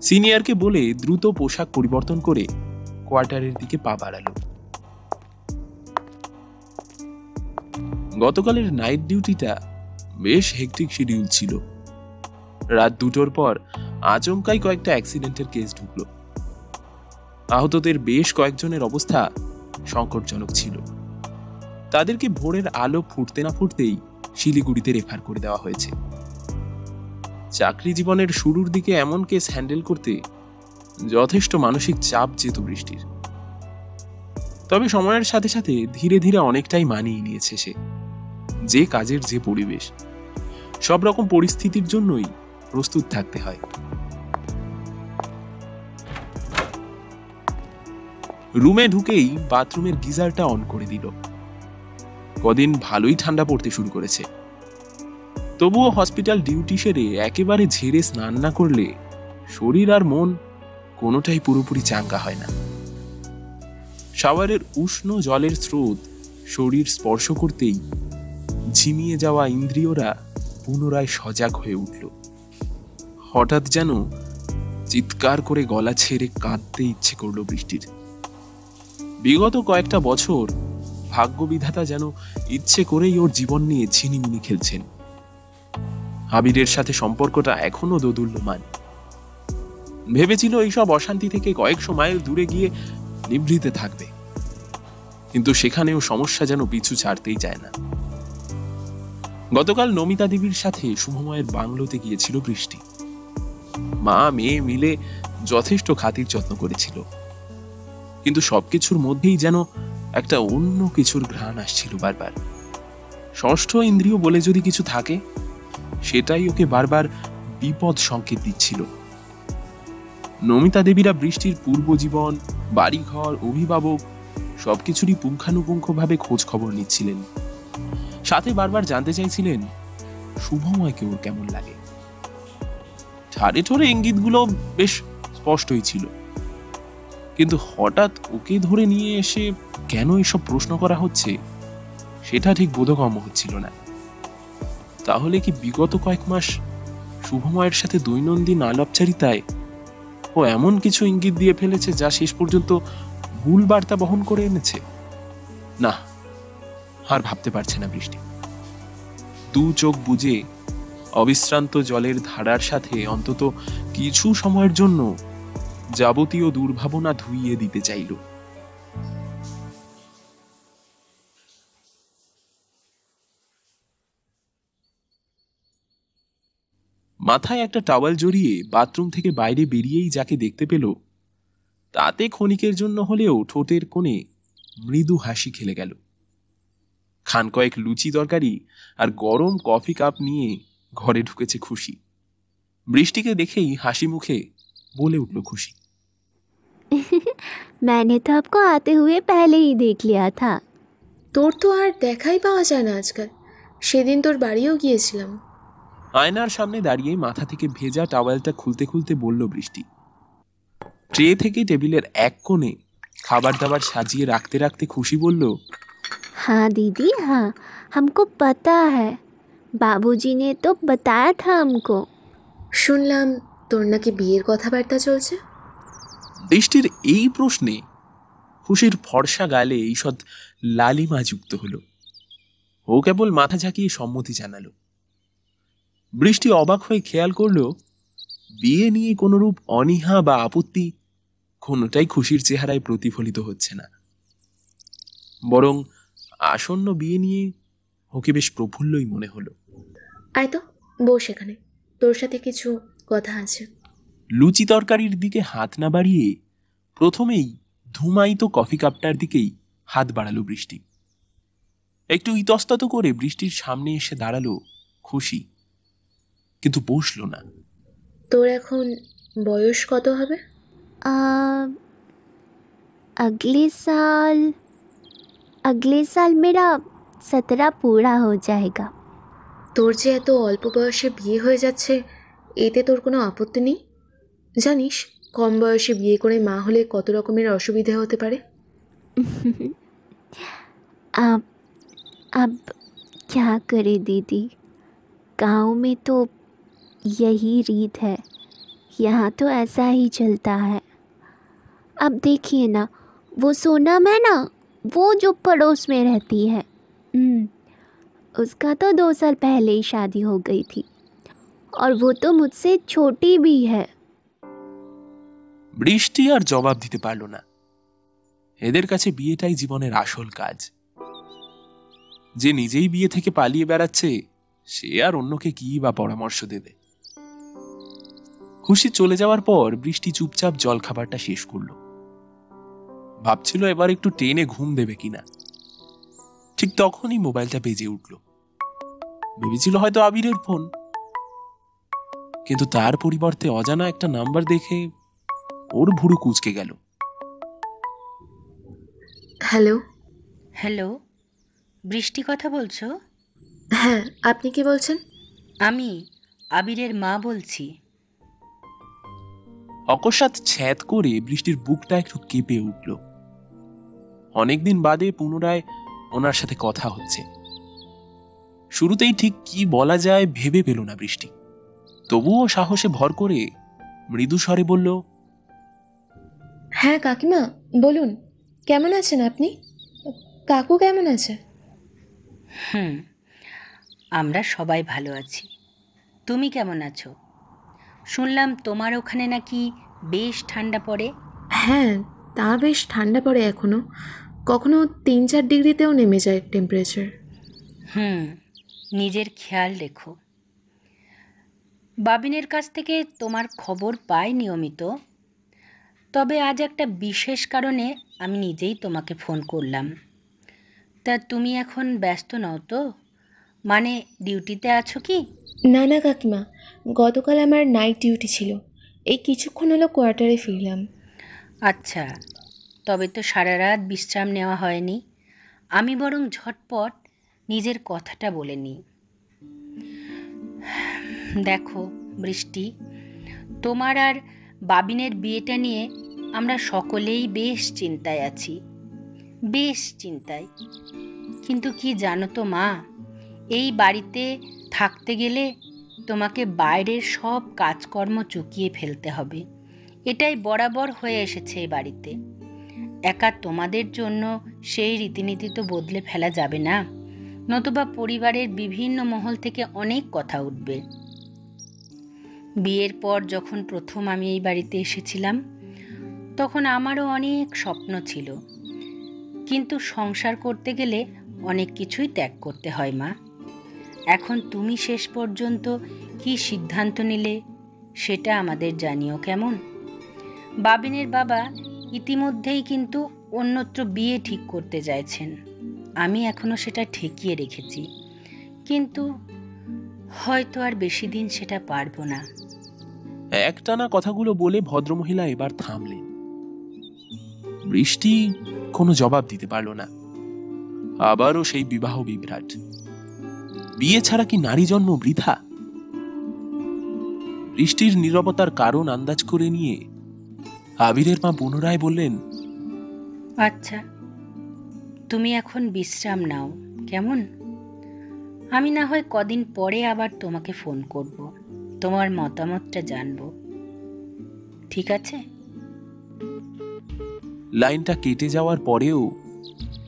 সিনিয়রকে বলে দ্রুত পোশাক পরিবর্তন করে কোয়ার্টারের দিকে পা বাড়ালো। গতকালের নাইট ডিউটিটা বেশ হেকটিক শিডিউল ছিল। রাত দুটোর পর আচমকাই কয়েকটা অ্যাক্সিডেন্টের কেস ঢুকলো। আহতদের বেশ কয়েকজনের অবস্থা সংকটজনক ছিল। তাদেরকে ভোরের আলো ফুটতে না ফুটতেই শিলিগুড়িতে রেফার করে দেওয়া হয়েছে। চাকরি জীবনের শুরুর দিকে এমন কেস হ্যান্ডেল করতে যথেষ্ট মানসিক চাপ যেত বৃষ্টির। তবে সময়ের সাথে সাথে ধীরে ধীরে অনেকটাই মানিয়ে নিয়েছে সে। যে কাজের যে পরিবেশ সব রকম পরিস্থিতির জন্যই প্রস্তুত থাকতে হয়। রুমে ঢুকেই বাথরুমের গিজারটা অন করে দিল। কদিন ভালোই ঠান্ডা পড়তে শুরু করেছে। তবুও হসপিটাল ডিউটি সেরে একেবারে ঝেড়ে স্নান না করলে শরীর আর মন কোনোটাই পুরোপুরি চাঙ্গা হয় না। শাওয়ারের উষ্ণ জলের স্রোত শরীর স্পর্শ করতেই ঝিমিয়ে যাওয়া ইন্দ্রিয়রা পুনরায় সজাগ হয়ে উঠল। হঠাৎ যেন চিৎকার করে গলা ছেড়ে কাঁদতে ইচ্ছে করল বৃষ্টির। বিগত কয়েকটা বছর ভাগ্যবিধাতা যেন ইচ্ছে করেই ওর জীবন নিয়ে ছিনিমিনি খেলছেন। আবিরের সাথে সম্পর্কটা এখনও দোদুল্যমান। ভেবেছিল এইসব অশান্তি থেকে কয়েকশো মাইল দূরে গিয়ে নিভৃতে থাকবে। কিন্তু সেখানেও সমস্যা যেন পিছু ছাড়তেই চায় না। গতকাল নমিতা দেবীর সাথে শুভময়ের বাংলোতে গিয়েছিল বৃষ্টি। মা, মেয়ে মিলে যথেষ্ট খাতির যত্ন করেছিল। কিন্তু সবকিছুর মধ্যেই যেন একটা অন্য কিছুর ঘ্রাণ আসছিল বারবার। ষষ্ঠ ইন্দ্রিয় বলে যদি কিছু থাকে, সেটাই ওকে বারবার বিপদ সংকেত দিচ্ছিল। নমিতা দেবীরা বৃষ্টির পূর্বজীবন বাড়িঘর, অভিভাবক সবকিছুরই পুঙ্খানুপুঙ্খভাবে খোঁজ খবর নিচ্ছিলেন। সাথে বারবার জানতে চাইছিলেন শুভময়কে ওর কেমন লাগে? ঠারে ঠোরে ইঙ্গিতগুলো বেশ স্পষ্টই ছিল। কিন্তু হঠাৎ ওকে ধরে নিয়ে এসে কেন এসব প্রশ্ন করা হচ্ছে? সেটা ঠিক বোধগম্য হচ্ছিল না। তাহলে কি বিগত কয়েক মাস শুভময়ের সাথে দৈনন্দিন আলাপচারিতায় ও এমন কিছু ইঙ্গিত দিয়ে ফেলেছে যা শেষ পর্যন্ত ভুল বার্তা বহন করে এনেছে? না, আর ভাবতে পারছে না বৃষ্টি। দু চোখ বুঝে অবিশ্রান্ত জলের ধারার সাথে অন্তত কিছু সময়ের জন্য যাবতীয় দুর্ভাবনা ধুইয়ে দিতে চাইল। মাথায় একটা টাওয়াল জড়িয়ে বাথরুম থেকে বাইরে বেরিয়েই যাকে দেখতে পেল, তাতে ক্ষণিকের জন্য হলেও ঠোঁটের কোণে মৃদু হাসি খেলে গেল। খান কয়েক লুচি তরকারি আর গরম কফি কাপ নিয়ে ঘরে ঢুকেছে খুশি। বৃষ্টিকে দেখেই হাসি মুখে বলে উঠল খুশি। मैंने तो आपको आते हुए पहले ही देख लिया था তোর তো আর দেখাই পাওয়া যায় না আজকাল সেদিন তোর বাড়িও গিয়েছিলাম আয়নার সামনে দাঁড়িয়ে মাথা থেকে ভেজা টাওয়েলটা খুলতে খুলতে বলল বৃষ্টি ট্রে থেকে টেবিলের এক কোণে খাবার দাবার সাজিয়ে রাখতে রাখতে খুশি বলল हाँ दीदी हाँ हमको पता है बाबूजी ने तो बताया था हमको শুনলাম তোর নাকি বিয়ের কথাবার্তা চলছে বৃষ্টির এই প্রশ্নে খুশির ফর্সা গালে ঈষৎ লালিমা যুক্ত হলো। ও কেবল মাথা ঝাঁকিয়ে সম্মতি জানালো। বৃষ্টি অবাক হয়ে খেয়াল করল, বিয়ে নিয়ে কোনরূপ অনীহা বা আপত্তি কোনোটাই খুশির চেহারায় প্রতিফলিত হচ্ছে না। বরং আসন্ন বিয়ে নিয়ে ওকে বেশ প্রফুল্লই মনে হলো। আয় তো বস এখানে। তোর সাথে কিছু কথা আছে। লুচি তরকারির দিকে হাত না বাড়িয়ে প্রথমেই ধুমায়িত কফি কাপটার দিকেই হাত বাড়ালো বৃষ্টি একটু ইতস্তত করে বৃষ্টির সামনে এসে দাঁড়ালো খুশি কিন্তু বসলো না তোর এখন বয়স কত হবে आ, अगले साल अगले साल मेरा सत्रह पूरा हो जाएगा তোর যে এত অল্প বয়সে বিয়ে হয়ে যাচ্ছে এতে তোর কোনো আপত্তি নেই জানিস কম বয়সে বিয়ে করে মা হলে কত রকমের অসুবিধা হতে পারে अब अब क्या करे दीदी गांव में तो यही रीत है यहाँ तो ऐसा ही चलता है अब देखिए ना वो सोनम है ना वो जो पड़ोस में रहती है हम्म, उसका तो दो साल पहले ही शादी हो गई थी और वो तो मुझसे छोटी भी है বৃষ্টি আর জবাব দিতে পারল না। এদের কাছে বিয়েটাই জীবনের আসল কাজ। যে নিজেই বিয়ে থেকে পালিয়ে বেড়াচ্ছে, সে আর অন্যকে কি বা পরামর্শ দেবে? খুশি চলে যাওয়ার পর বৃষ্টি চুপচাপ জলখাবারটা শেষ করল। ভাবছিল এবার একটু টেনে ঘুম দেবে কিনা ঠিক তখনই মোবাইলটা বেজে উঠল। ভেবেছিল হয়তো আবিরের ফোন। কিন্তু তার পরিবর্তে অজানা একটা নাম্বার দেখে ওর ভুরু কুচকে গেল। হ্যালো? হ্যালো? বৃষ্টি কথা বলছো? হ্যাঁ আপনি কি বলছেন? আমি আবিরের মা বলছি। অকস্মাৎ ছ্যাদ করে বৃষ্টির বুকটা একটু কেঁপে উঠল। অনেকদিন বাদে পুনরায় ওনার সাথে কথা হচ্ছে। শুরুতেই ঠিক কি বলা যায় ভেবে পেল না বৃষ্টি। তবুও সাহসে ভর করে মৃদু স্বরে বলল হ্যাঁ কাকিমা বলুন কেমন আছেন আপনি? কাকু কেমন আছে? হুম আমরা সবাই ভালো আছি। তুমি কেমন আছো? শুনলাম তোমার ওখানে নাকি বেশ ঠান্ডা পড়ে। হ্যাঁ তা বেশ ঠান্ডা পড়ে এখনও। কখনো তিন চার ডিগ্রিতেও নেমে যায় টেম্পারেচার হুম নিজের খেয়াল রেখো। বাবিনের কাছ থেকে তোমার খবর পাই নিয়মিত। তবে আজ একটা বিশেষ কারণে আমি নিজেই তোমাকে ফোন করলাম। তা তুমি এখন ব্যস্ত নও তো? মানে ডিউটিতে আছো কি? না না কাকিমা গতকাল আমার নাইট ডিউটি ছিল। এই কিছুক্ষণ হলো কোয়ার্টারে ফিরলাম। আচ্ছা তবে তো সারা রাত বিশ্রাম নেওয়া হয়নি। আমি বরং ঝটপট নিজের কথাটা বলে নিই। দেখো বৃষ্টি তোমার আর বাবিনের বিয়েটা নিয়ে আমরা সকলেই বেশ চিন্তায় আছি। বেশ চিন্তায়। কিন্তু কি জানো তো মা, এই বাড়িতে থাকতে গেলে তোমাকে বাইরের সব কাজকর্ম চুকিয়ে ফেলতে হবে। এটাই বরাবর হয়ে এসেছে এই বাড়িতে। একা তোমাদের জন্য সেই রীতিনীতি তো বদলে ফেলা যাবে না। নতুবা পরিবারের বিভিন্ন মহল থেকে অনেক কথা উঠবে। বিয়ের পর যখন প্রথম আমি এই বাড়িতে এসেছিলাম, তখন আমারও অনেক স্বপ্ন ছিল। কিন্তু সংসার করতে গেলে অনেক কিছুই ত্যাগ করতে হয়, মা। এখন তুমি শেষ পর্যন্ত কি সিদ্ধান্ত নিলে, সেটা আমাদের জানিও কেমন? বাবিনের বাবা ইতিমধ্যেই কিন্তু অন্যত্র বিয়ে ঠিক করতে চাইছেন। আমি এখনও সেটা ঠেকিয়ে রেখেছি। কিন্তু হয়তো আর বেশি দিন সেটা পারব না। একটানা কথাগুলো বলে ভদ্রমহিলা এবার থামলেন। বৃষ্টি কোনো জবাব দিতে পারল না। আবারও সেই বিবাহ বিভ্রাট। বিয়ে ছাড়া কি নারী জন্ম বৃথা? বৃষ্টির নীরবতার কারণ আন্দাজ করে নিয়ে আবিরের মা পুনরায় বললেন আচ্ছা তুমি এখন বিশ্রাম নাও কেমন? আমি না হয় কদিন পরে আবার তোমাকে ফোন করব। তোমার মতামতটা জানব। ঠিক আছে? লাইনটা কেটে যাওয়ার পরেও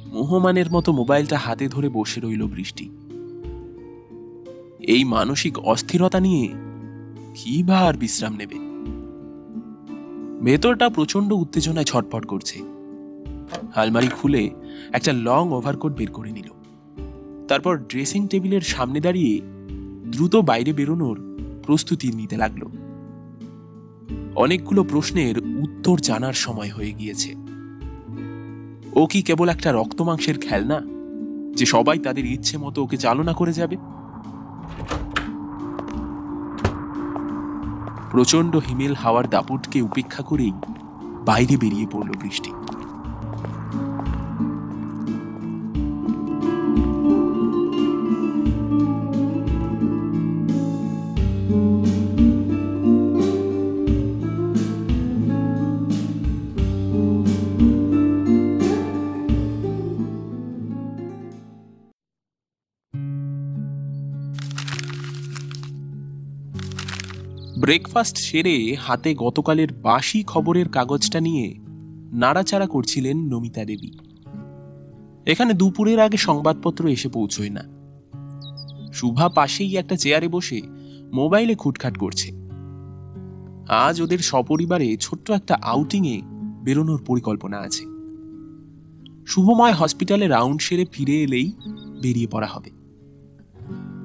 মোহমানের মতো মোবাইলটা হাতে ধরে বসে রইল বৃষ্টি। এই মানসিক অস্থিরতা নিয়ে কি আর বিশ্রাম নেবে? ভেতরটা প্রচণ্ড উত্তেজনায় ছটফট করছে। আলমারি খুলে একটা লং ওভারকোট বের করে নিল। তারপর ড্রেসিং টেবিলের সামনে দাঁড়িয়ে দ্রুত বাইরে বেরোনোর প্রস্তুতি নিতে লাগল। অনেকগুলো প্রশ্নের উত্তর জানার সময় হয়ে গিয়েছে। ও কি কেবল একটা রক্তমাংসের খেলনা, যে সবাই তাদের ইচ্ছে মতো ওকে চালনা করে যাবে? প্রচণ্ড হিমেল হাওয়ার দাপটকে উপেক্ষা করেই বাইরে বেরিয়ে পড়ল বৃষ্টি। ব্রেকফাস্ট সেরে হাতে গতকালের বাসি খবরের কাগজটা নিয়ে নাড়াচাড়া করছিলেন নমিতা দেবী। এখানে দুপুরের আগে সংবাদপত্র এসে পৌঁছয় না। শুভা পাশেই একটা চেয়ারে বসে মোবাইলে খুটখাট করছে। আজ ওদের সপরিবারে ছোট্ট একটা আউটিংয়ে বেরোনোর পরিকল্পনা আছে। শুভময় হসপিটালে রাউন্ড সেরে ফিরে এলেই বেরিয়ে পড়া হবে।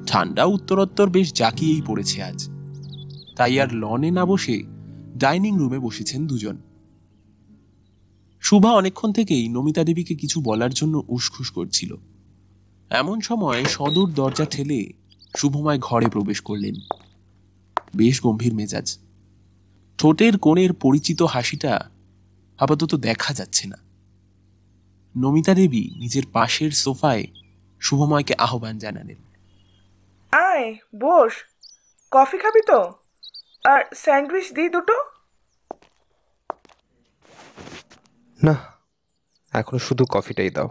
ঠান্ডা উত্তরোত্তর বেশ জাকিয়েই পড়েছে আজ। তাই আর লনে না বসে ডাইনিং রুমে বসেছেন দুজন। শুভা অনেকক্ষণ থেকেই নমিতা দেবীকে কিছু বলার জন্য উসখুস করছিল। এমন সময় সদর দরজা ঠেলে শুভময় ঘরে প্রবেশ করলেন। বেশ গম্ভীর মেজাজ। ঠোঁটের কোণের পরিচিত হাসিটা আপাতত দেখা যাচ্ছে না। নমিতা দেবী নিজের পাশের সোফায় শুভময়কে আহ্বান জানালেন। আয়, বস। কফি খাবি তো? আর স্যান্ডউইচ দিই দুটো? না এখন শুধু কফিটাই দাও।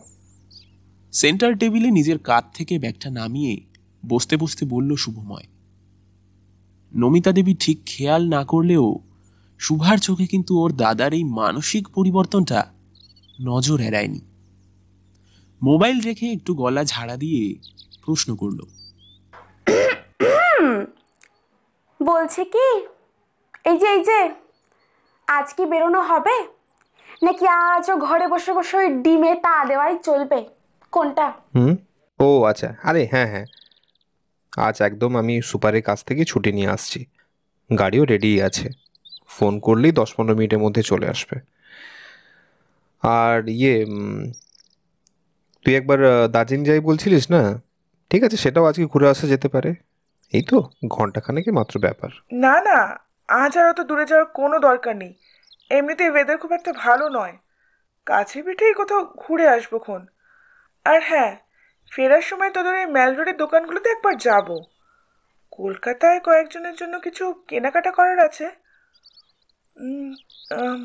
সেন্টার টেবিলে নিজের কাঁধ থেকে ব্যাগটা নামিয়ে বসতে বসতে বলল শুভময় নমিতা দেবী ঠিক খেয়াল না করলেও শুভার চোখে কিন্তু ওর দাদার এই মানসিক পরিবর্তনটা নজর এড়ায়নি। মোবাইল রেখে একটু গলা ঝাড়া দিয়ে প্রশ্ন করল বলছে কি? এই যে এই যে, আজ কি বেরোনো হবে? নাকি আজও ঘরে বসে বসে ওই ডিমে তা দেওয়াই চলবে? কোনটা? হুম? ও আচ্ছা। আরে হ্যাঁ হ্যাঁ। আজ একদম আমি সুপারের কাছ থেকে ছুটি নিয়ে আসছি। গাড়িও রেডি আছে। ফোন করলেই দশ পনেরো মিনিটের মধ্যে চলে আসবে। আর ইয়ে তুই একবার দার্জিলিং যাই বলছিলিস না? ঠিক আছে, সেটাও আজকে ঘুরে আসা যেতে পারে। এই তো ঘন্টাখানেকের মাত্র ব্যাপার। না না, আজ আর অত দূরে যাওয়ার কোনো দরকার নেই। এমনিতেই ওয়েদার খুব একটা ভালো নয়। কাছে পিঠেই কোথাও ঘুরে আসব খন। আর হ্যাঁ ফেরার সময় তোদের এই ম্যাল রোডের দোকানগুলোতে একবার যাব। কলকাতায় কয়েকজনের জন্য কিছু কেনাকাটা করার আছে।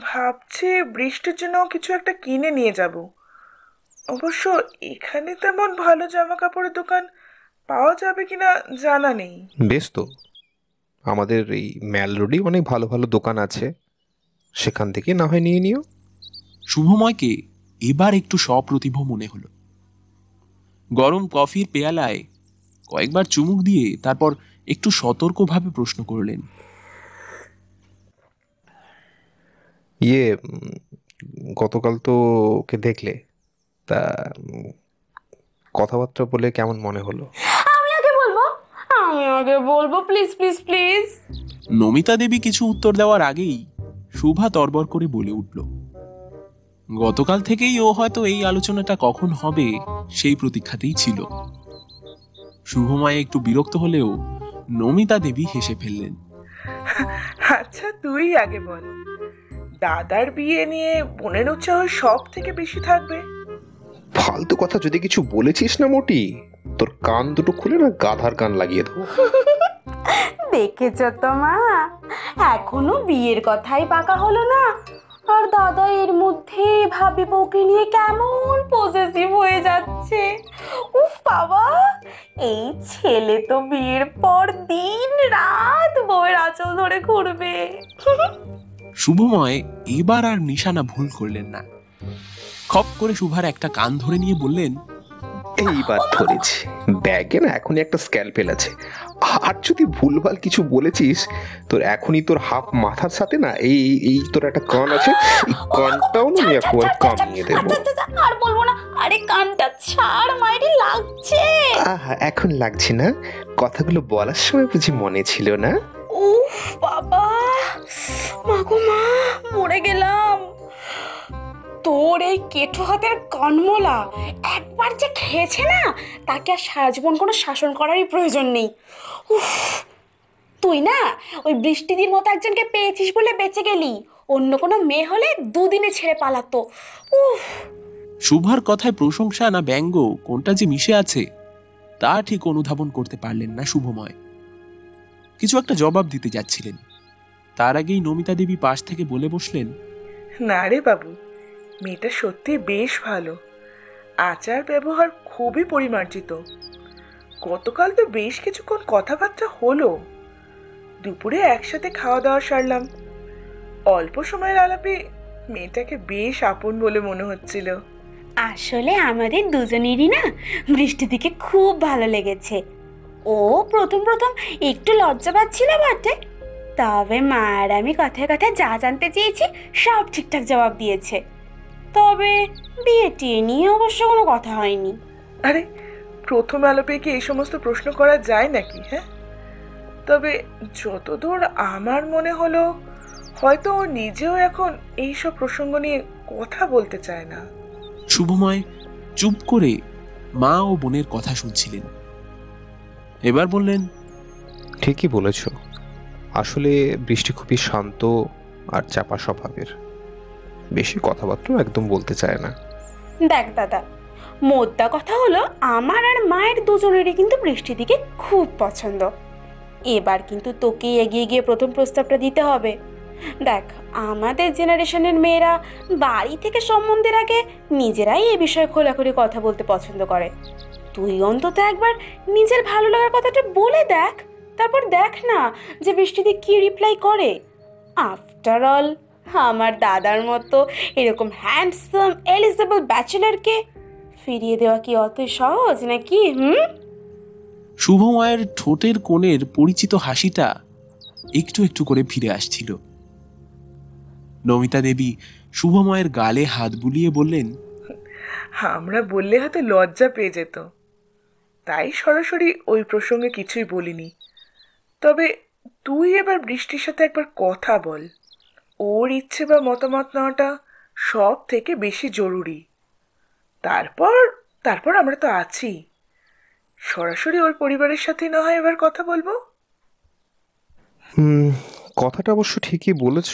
ভাবছি বৃষ্টির জন্য কিছু একটা কিনে নিয়ে যাব। অবশ্য এখানে তেমন ভালো জামা কাপড়ের দোকান পাওয়া যাবে কিনা জানা নেই। বেশ তো। আমাদের এই ম্যাল রোডে অনেক ভালো ভালো দোকান আছে। সেখান থেকে না হয় নিয়ে নিও। শুভময়কে এবার একটু সপ্রতিভ মনে হলো। গরম কফির পেয়ালায় কয়েকবার চুমুক দিয়ে তারপর একটু সতর্কভাবে প্রশ্ন করলেন। ইয়ে গতকাল তো ওকে দেখলে। তা কথাবার্তা বলে কেমন মনে হলো? আমি আগে বলব please please please Namita Debi কিছু উত্তর দেওয়ার আগেই শুভা তরবর করে বলে উঠল গতকাল থেকেই ও হয়তো এই আলোচনাটা কখন হবে সেই প্রতীক্ষাতেই ছিল। শুভময় একটু বিরক্ত হলেও নমিতা দেবী হেসে ফেললেন আচ্ছা তুই আগে বল। দাদার বিয়ে নিয়ে বোনের উৎসাহ সব থেকে বেশি থাকবে। ফালতু কথা যদি কিছু বলেছিস না মোটি। তোর কান দুটো খুলে না গাধার কান লাগিয়ে দেবো। দেখেছ তো মা? এখনও বিয়ের কথাই পাকা হলো না। আর দাদা এর মধ্যে ভাবি বউকে নিয়ে কেমন পজেসিভ হয়ে যাচ্ছে। উফ বাবা! এই ছেলে তো বিয়ের পর দিন রাত বউয়ের আঁচল ধরে ঘুরবে। শুভময় এবার আর নিশানা ভুল করলেন না। খপ করে শুভার একটা কান ধরে নিয়ে বললেন এইবার ধরেছি। ব্যাগে না এখনই একটা স্ক্যালপেল আছে। আর যদি ভুলভাল কিছু বলেছিস তোর এখনই তোর হাফ মাথার সাথে না এই এই- তোর একটা কান আছে এই কানটাও না আমি একবার কামিয়ে দেবো। আর বলব না আরে কানটা ছাড় মাইরি লাগছে। আহা এখন লাগছে না। কথাগুলো বলার সময় বুঝি মনে ছিল না? উফ বাবা মাগো মা মরে গেলাম। তোর এই কেঠো হাতের কানমোলা একবার যে খেয়েছে না তাকে আর সারা জীবন কোনো শাসন করারই প্রয়োজন নেই। উফ তুই না ওই বৃষ্টিদির মতো একজনকে পেয়েছিস বলে বেঁচে গেলি। অন্য কোনো মেয়ে হলে দুদিনে ছেড়ে পালাতো। উফ। শুভার কথায় প্রশংসা না ব্যঙ্গ কোনটা যে মিশে আছে তা ঠিক অনুধাবন করতে পারলেন না শুভময়। কিছু একটা জবাব দিতে যাচ্ছিলেন। তার আগেই নমিতা দেবী পাশ থেকে বলে বসলেন না রে বাবু মেয়েটা সত্যি বেশ ভালো। আচার ব্যবহার খুবই পরিমার্জিত। গতকাল তো বেশ কিছুক্ষণ কথাবার্তা হলো। দুপুরে একসাথে খাওয়া দাওয়া সারলাম। অল্প সময়ের আলাপে মেয়েটাকে বেশ আপন বলে মনে হচ্ছিল। আসলে আমাদের দুজনেরই না বৃষ্টি দিকে খুব ভালো লেগেছে। ও প্রথম প্রথম একটু লজ্জা পাচ্ছিল বটে। তবে মা আর আমি কথায় কথায় যা জানতে চেয়েছি সব ঠিকঠাক জবাব দিয়েছে। তবে বিয়ে টিয়ে নিয়ে অবশ্য কোনো কথা হয়নি। আরে প্রথম আলাপে কি এই সমস্ত প্রশ্ন করা যায় নাকি হ্যাঁ? তবে যতদূর আমার মনে হলো হয়তো ও নিজেও এখন এইসব প্রসঙ্গ নিয়ে কথা বলতে চায় না। শুভময় চুপ করে মা ও বোনের কথা শুনছিলেন। এবার বললেন ঠিকই বলেছ। আসলে বৃষ্টি খুবই শান্ত আর চাপা স্বভাবের। বেশি কথাবার্তা একদম বলতে চায় না। দেখ দাদা, মোদ্দা কথা হলো আমার আর মায়ের দুজনেরই কিন্তু বৃষ্টি দিকে খুব পছন্দ। এবার কিন্তু তোকে এগিয়ে গিয়ে প্রথম প্রস্তাবটা দিতে হবে। দেখ, আমাদের জেনারেশনের মেয়েরা বাড়ি থেকে সম্বন্ধের আগে নিজেরাই এ বিষয়ে খোলাখুলি কথা বলতে পছন্দ করে। তুই অন্তত একবার নিজের ভালো লাগার কথাটা বলে দেখ। তারপর দেখ না যে বৃষ্টিতে কি রিপ্লাই করে। আফটার অল আমার দাদার মতো এরকম হ্যান্ডসাম এলিজেবল ব্যাচেলারকে ফিরিয়ে দেওয়া কি অতই সহজ নাকি হুম? শুভময়ের ঠোঁটের কোণের পরিচিত হাসিটা একটু একটু করে ফিরে আসছিল। নমিতা দেবী শুভময়ের গালে হাত বুলিয়ে বললেন আমরা বললে হয়তো লজ্জা পেয়ে যেত। তাই সরাসরি ওই প্রসঙ্গে কিছুই বলিনি। তবে তুই এবার বৃষ্টির সাথে একবার কথা বল। ওর ইচ্ছে বা মতামত নেওয়াটা সব থেকে বেশি জরুরি। তারপর তারপর আমরা তো আছি। সরাসরি ওর পরিবারের সাথে না হয় এবার কথা বলব? কথাটা অবশ্য ঠিকই বলেছ,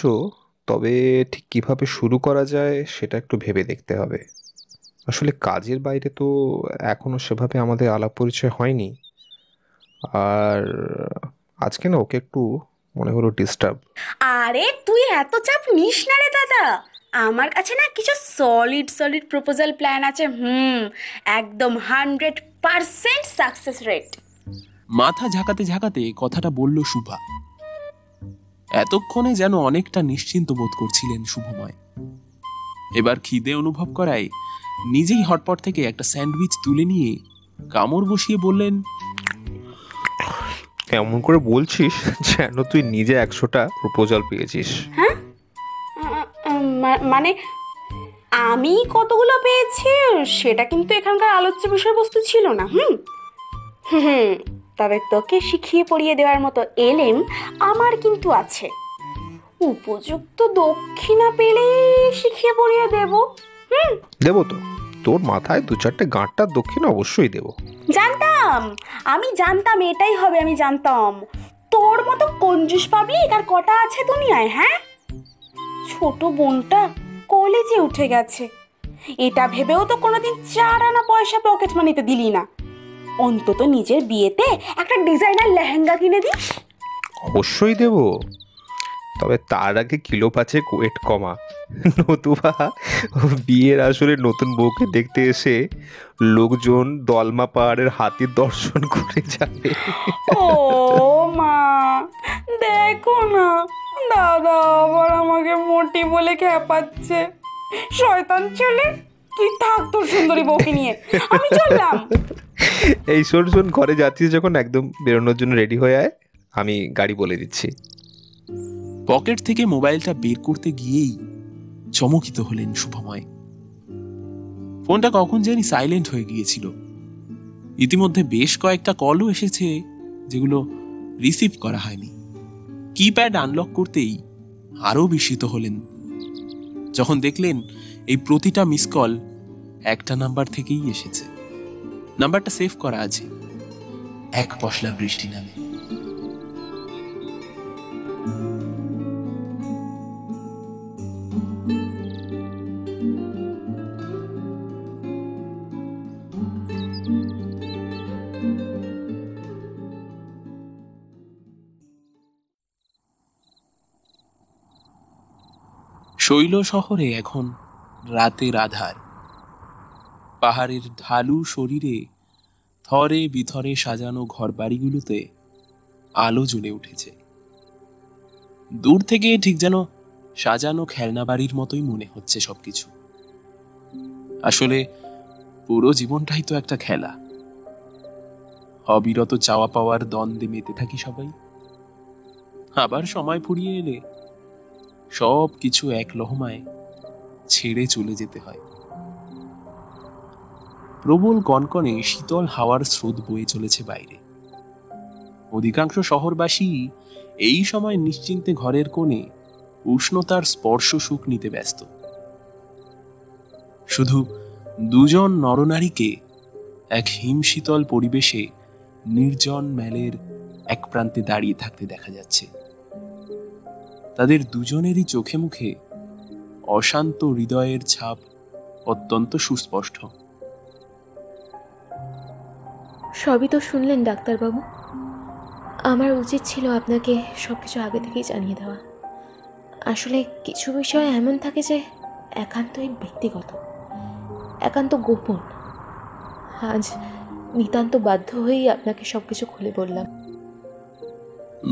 তবে ঠিক কীভাবে শুরু করা যায় সেটা একটু ভেবে দেখতে হবে। আসলে কাজের বাইরে তো এখনও সেভাবে আমাদের আলাপ পরিচয় হয়নি। আর আজকে না ওকে একটু মনে হলো ডিস্টার্ব আরে তুই এত চাপ নিস না রে দাদা। আমার কাছে না কিছু সলিড সলিড প্রপোজাল প্ল্যান আছে হুম একদম হান্ড্রেড পারসেন্ট সাকসেস রেট মাথা ঝাঁকাতে ঝাঁকাতে কথাটা বলল শুভা। এতক্ষণে যেন অনেকটা নিশ্চিন্ত বোধ করছিলেন শুভময়। এবার খিদে অনুভব করায় নিজেই হটপট থেকে একটা স্যান্ডউইচ তুলে নিয়ে কামড় বসিয়ে বললেন এমন করে বলছিস যেন তুই নিজে একশোটা প্রপোজাল পেয়েছিস? মানে আমি কতগুলো পেয়েছি? সেটা কিন্তু এখানকার আলোচ্য বিষয়বস্তু ছিল না হুম? হুম তবে তোকে শিখিয়ে পড়িয়ে দেওয়ার মতো এলেম আমার কিন্তু আছে। উপযুক্ত দক্ষিণা পেলেই শিখিয়ে পড়িয়ে দেব হুম? দেবো তো। তোর মাথায় দু চারটে গাঁটটার দক্ষিণ অবশ্যই দেবো। জানতাম! আমি জানতাম এটাই হবে আমি জানতাম। তোর মতো কঞ্জুস পাবলিক আর কটা আছে দুনিয়ায় হ্যাঁ? ছোট বোনটা কলেজে উঠে গেছে। এটা ভেবেও তো কোনোদিন চার আনা পয়সা পকেট মানিতে দিলি না। অন্তত নিজের বিয়েতে একটা ডিজাইনার লেহেঙ্গা কিনে দিস। অবশ্যই দেবো। তবে তার আগে কিলো পাঁচে ওয়েট কমা। নতুবা বিয়ের আসলে নতুন বউকে দেখতে এসে লোকজন দলমা পাহাড়ের হাতির দর্শন করে যাবে। ও মা দেখো না দাদা আবার আমাকে মোটি বলে খেপাচ্ছে। শয়তান ছেলে তুই থাক তোর সুন্দরী বউকে নিয়ে। আমি চললাম। এই শোন শোন ঘরে যাচ্ছিস যখন একদম বেরোনোর জন্য রেডি হয়ে আয় আমি গাড়ি বলে দিচ্ছি। পকেট থেকে মোবাইলটা বের করতে গিয়েই চমকিত হলেন শুভময়। ফোনটা কখন জানি সাইলেন্ট হয়ে গিয়েছিল। ইতিমধ্যে বেশ কয়েকটা কলও এসেছে যেগুলো রিসিভ করা হয়নি। কিপ্যাড আনলক করতেই আরও বিস্মিত হলেন। যখন দেখলেন এই প্রতিটা মিস কল একটা নাম্বার থেকেই এসেছে। নাম্বারটা সেভ করা আছে। এক পশলা বৃষ্টি নামে। শৈল শহরে এখন রাতের আধার। পাহাড়ের ঢালু শরীরে থরে বিথরে সাজানো ঘরবাড়িগুলোতে আলো জ্বলে উঠেছে। দূর থেকে ঠিক যেন সাজানো খেলনা বাড়ির মতোই মনে হচ্ছে সবকিছু। আসলে পুরো জীবনটাই তো একটা খেলা। অবিরত চাওয়া পাওয়ার দ্বন্দ্বে মেতে থাকি সবাই। আবার সময় ফুরিয়ে এলে সব কিছু এক লহমায় ছেড়ে চলে যেতে হয়। প্রবল কনকনে শীতল হাওয়ার স্রোত বয়ে চলেছে বাইরে। অধিকাংশ শহরবাসী এই সময় নিশ্চিন্তে ঘরের কোণে উষ্ণতার স্পর্শ সুখ নিতে ব্যস্ত। শুধু দুজন নরনারীকে এক হিমশীতল পরিবেশে নির্জন ম্যালের এক প্রান্তে দাঁড়িয়ে থাকতে দেখা যাচ্ছে। তাদের দুজনেরই চোখে মুখে অশান্ত হৃদয়ের ছাপ অত্যন্ত সুস্পষ্ট। সবই তো শুনলেন ডাক্তারবাবু। আমার উচিত ছিল আপনাকে সব কিছু আগে থেকেই জানিয়ে দেওয়া। আসলে কিছু বিষয় এমন থাকে যে একান্তই ব্যক্তিগত একান্ত গোপন। আজ নিতান্ত বাধ্য হয়েই আপনাকে সব কিছু খুলে বললাম।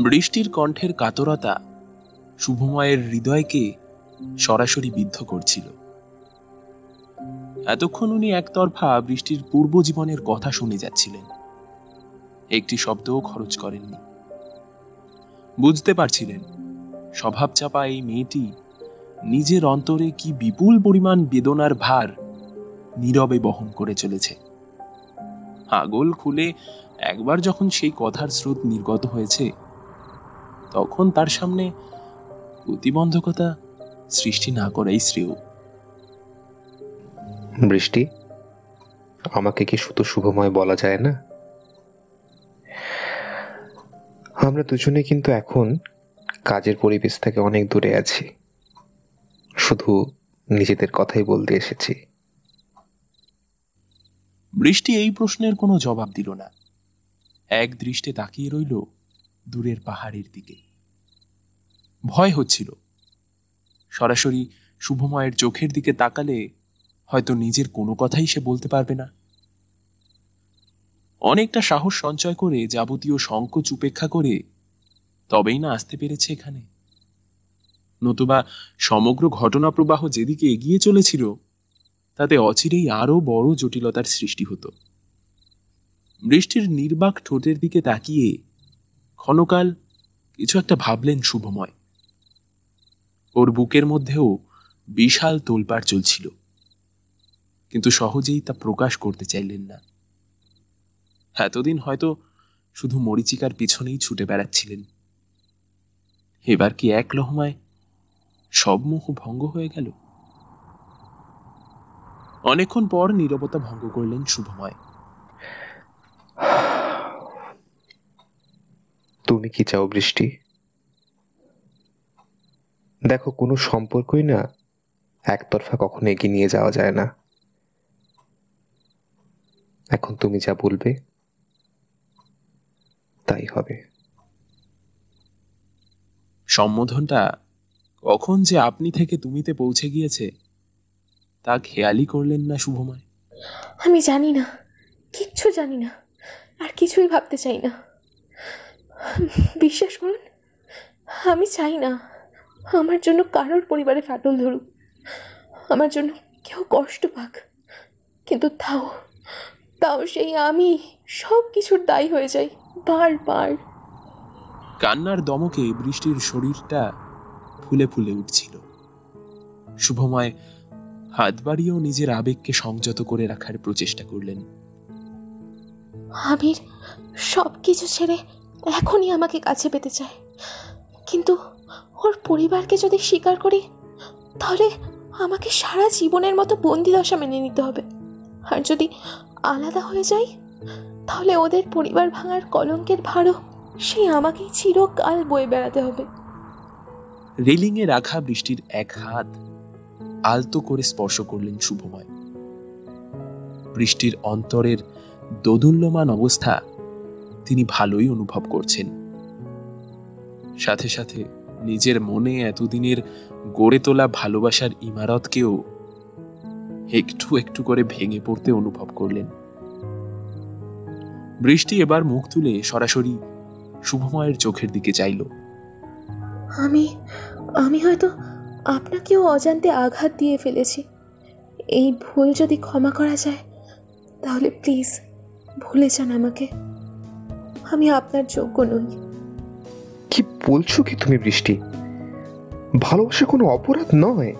বৃষ্টির কণ্ঠের কাতরতা শুভময়ের হৃদয়কে সরাসরি বিদ্ধ করছিল। এতক্ষণ উনি একতরফা বৃষ্টির পূর্ব জীবনের কথা শুনে যাচ্ছিলেন। একটি শব্দও খরচ করেননি। বুঝতে পারছিলেন, স্বভাব চাপা এই মেয়েটি নিজের অন্তরে কি বিপুল পরিমাণ বেদনার ভার নীরবে বহন করে চলেছে। আগল খুলে একবার যখন সেই কথার স্রোত নির্গত হয়েছে, তখন তার সামনে প্রতিবন্ধকতা সৃষ্টি না করাই শ্রেয়। বৃষ্টি আমাকে কি শুধু শুভময় বলা যায় না? আমরা দুজনে কিন্তু এখন কাজের পরিবেশ থেকে অনেক দূরে আছি। শুধু নিজেদের কথাই বলতে এসেছি। বৃষ্টি এই প্রশ্নের কোনো জবাব দিল না। এক দৃষ্টে তাকিয়ে রইল দূরের পাহাড়ের দিকে। ভয় হচ্ছিল। সরাসরি শুভময়ের চোখের দিকে তাকালে হয়তো নিজের কোনো কথাই সে বলতে পারবে না। অনেকটা সাহস সঞ্চয় করে যাবতীয় সংকোচ উপেক্ষা করে তবেই না আসতে পেরেছে এখানে। নতুবা সমগ্র ঘটনা প্রবাহ যেদিকে এগিয়ে চলেছিল, তাতে অচিরেই আরও বড় জটিলতার সৃষ্টি হতো। বৃষ্টির নির্বাক ঠোঁটের দিকে তাকিয়ে ক্ষণকাল কিছু একটা ভাবলেন শুভময়। ওর বুকের মধ্যেও বিশাল তোলপাড় চলছিল। কিন্তু সহজেই তা প্রকাশ করতে চাইলেন না। এতদিন হয়তো শুধু মরিচিকার পিছনেই ছুটে বেড়াচ্ছিলেন। এবার কি এক লহমায় সব মোহ ভঙ্গ হয়ে গেল? অনেকক্ষণ পর নীরবতা ভঙ্গ করলেন শুভময়। তুমি কি চাও বৃষ্টি? দেখো কোনো সম্পর্কই না একতরফা কখনো এগিয়ে নিয়ে যাওয়া যায় না। এখন তুমি যা বলবে তাই হবে। সম্বোধনটা কখন যে আপনি থেকে তুমিতে পৌঁছে গিয়েছে তা খেয়ালই করলেন না শুভময়। আমি জানি না কিচ্ছু জানি না আর কিছুই ভাবতে চাই না। বিশ্বাস করুন আমি চাই না। আমার জন্য কারোর পরিবারে ফাটল ধরুক। আমার জন্য কেউ কষ্ট পাক। কিন্তু তাও তাও সেই আমি সব কিছুর দায়ী হয়ে যাই বারবার কান্নার দমকে বৃষ্টির শরীরটা ফুলে ফুলে উঠছিল। শুভময় হাত বাড়িয়েও নিজের আবেগকে সংযত করে রাখার প্রচেষ্টা করলেন। আবির সব কিছু ছেড়ে এখনই আমাকে কাছে পেতে চায়। কিন্তু ওর পরিবারকে যদি স্বীকার করি, তাহলে আমাকে সারা জীবনের মতো বন্দি দশা মেনে নিতে হবে। আর যদি আলাদা হয়ে যাই, তাহলে ওদের পরিবার ভাঙার কলঙ্কের ভারও সেই আমাকেই চিরকাল বয়ে বেড়াতে হবে। রেলিংয়ে রাখা বৃষ্টির এক হাত আলতো করে স্পর্শ করলেন শুভময়। বৃষ্টির অন্তরের দোদুল্যমান অবস্থা তিনি ভালোই অনুভব করছেন। সাথে সাথে নিজের মনে এতদিনের গড়ে তোলা ভালোবাসার ইমারতকেও একটু একটু করে ভেঙে পড়তে অনুভব করলেন। বৃষ্টি এবার মুখ তুলে সরাসরি শুভময়ের চোখের দিকে চাইল। আমি আমি হয়তো আপনাকেও অজান্তে আঘাত দিয়ে ফেলেছি। এই ভুল যদি ক্ষমা করা যায়, তাহলে প্লিজ ভুলে যান আমাকে। আমি আপনার যোগ্য নই। কি বলছো কি তুমি বৃষ্টি? ভালোবাসা কোনো অপরাধ নয়।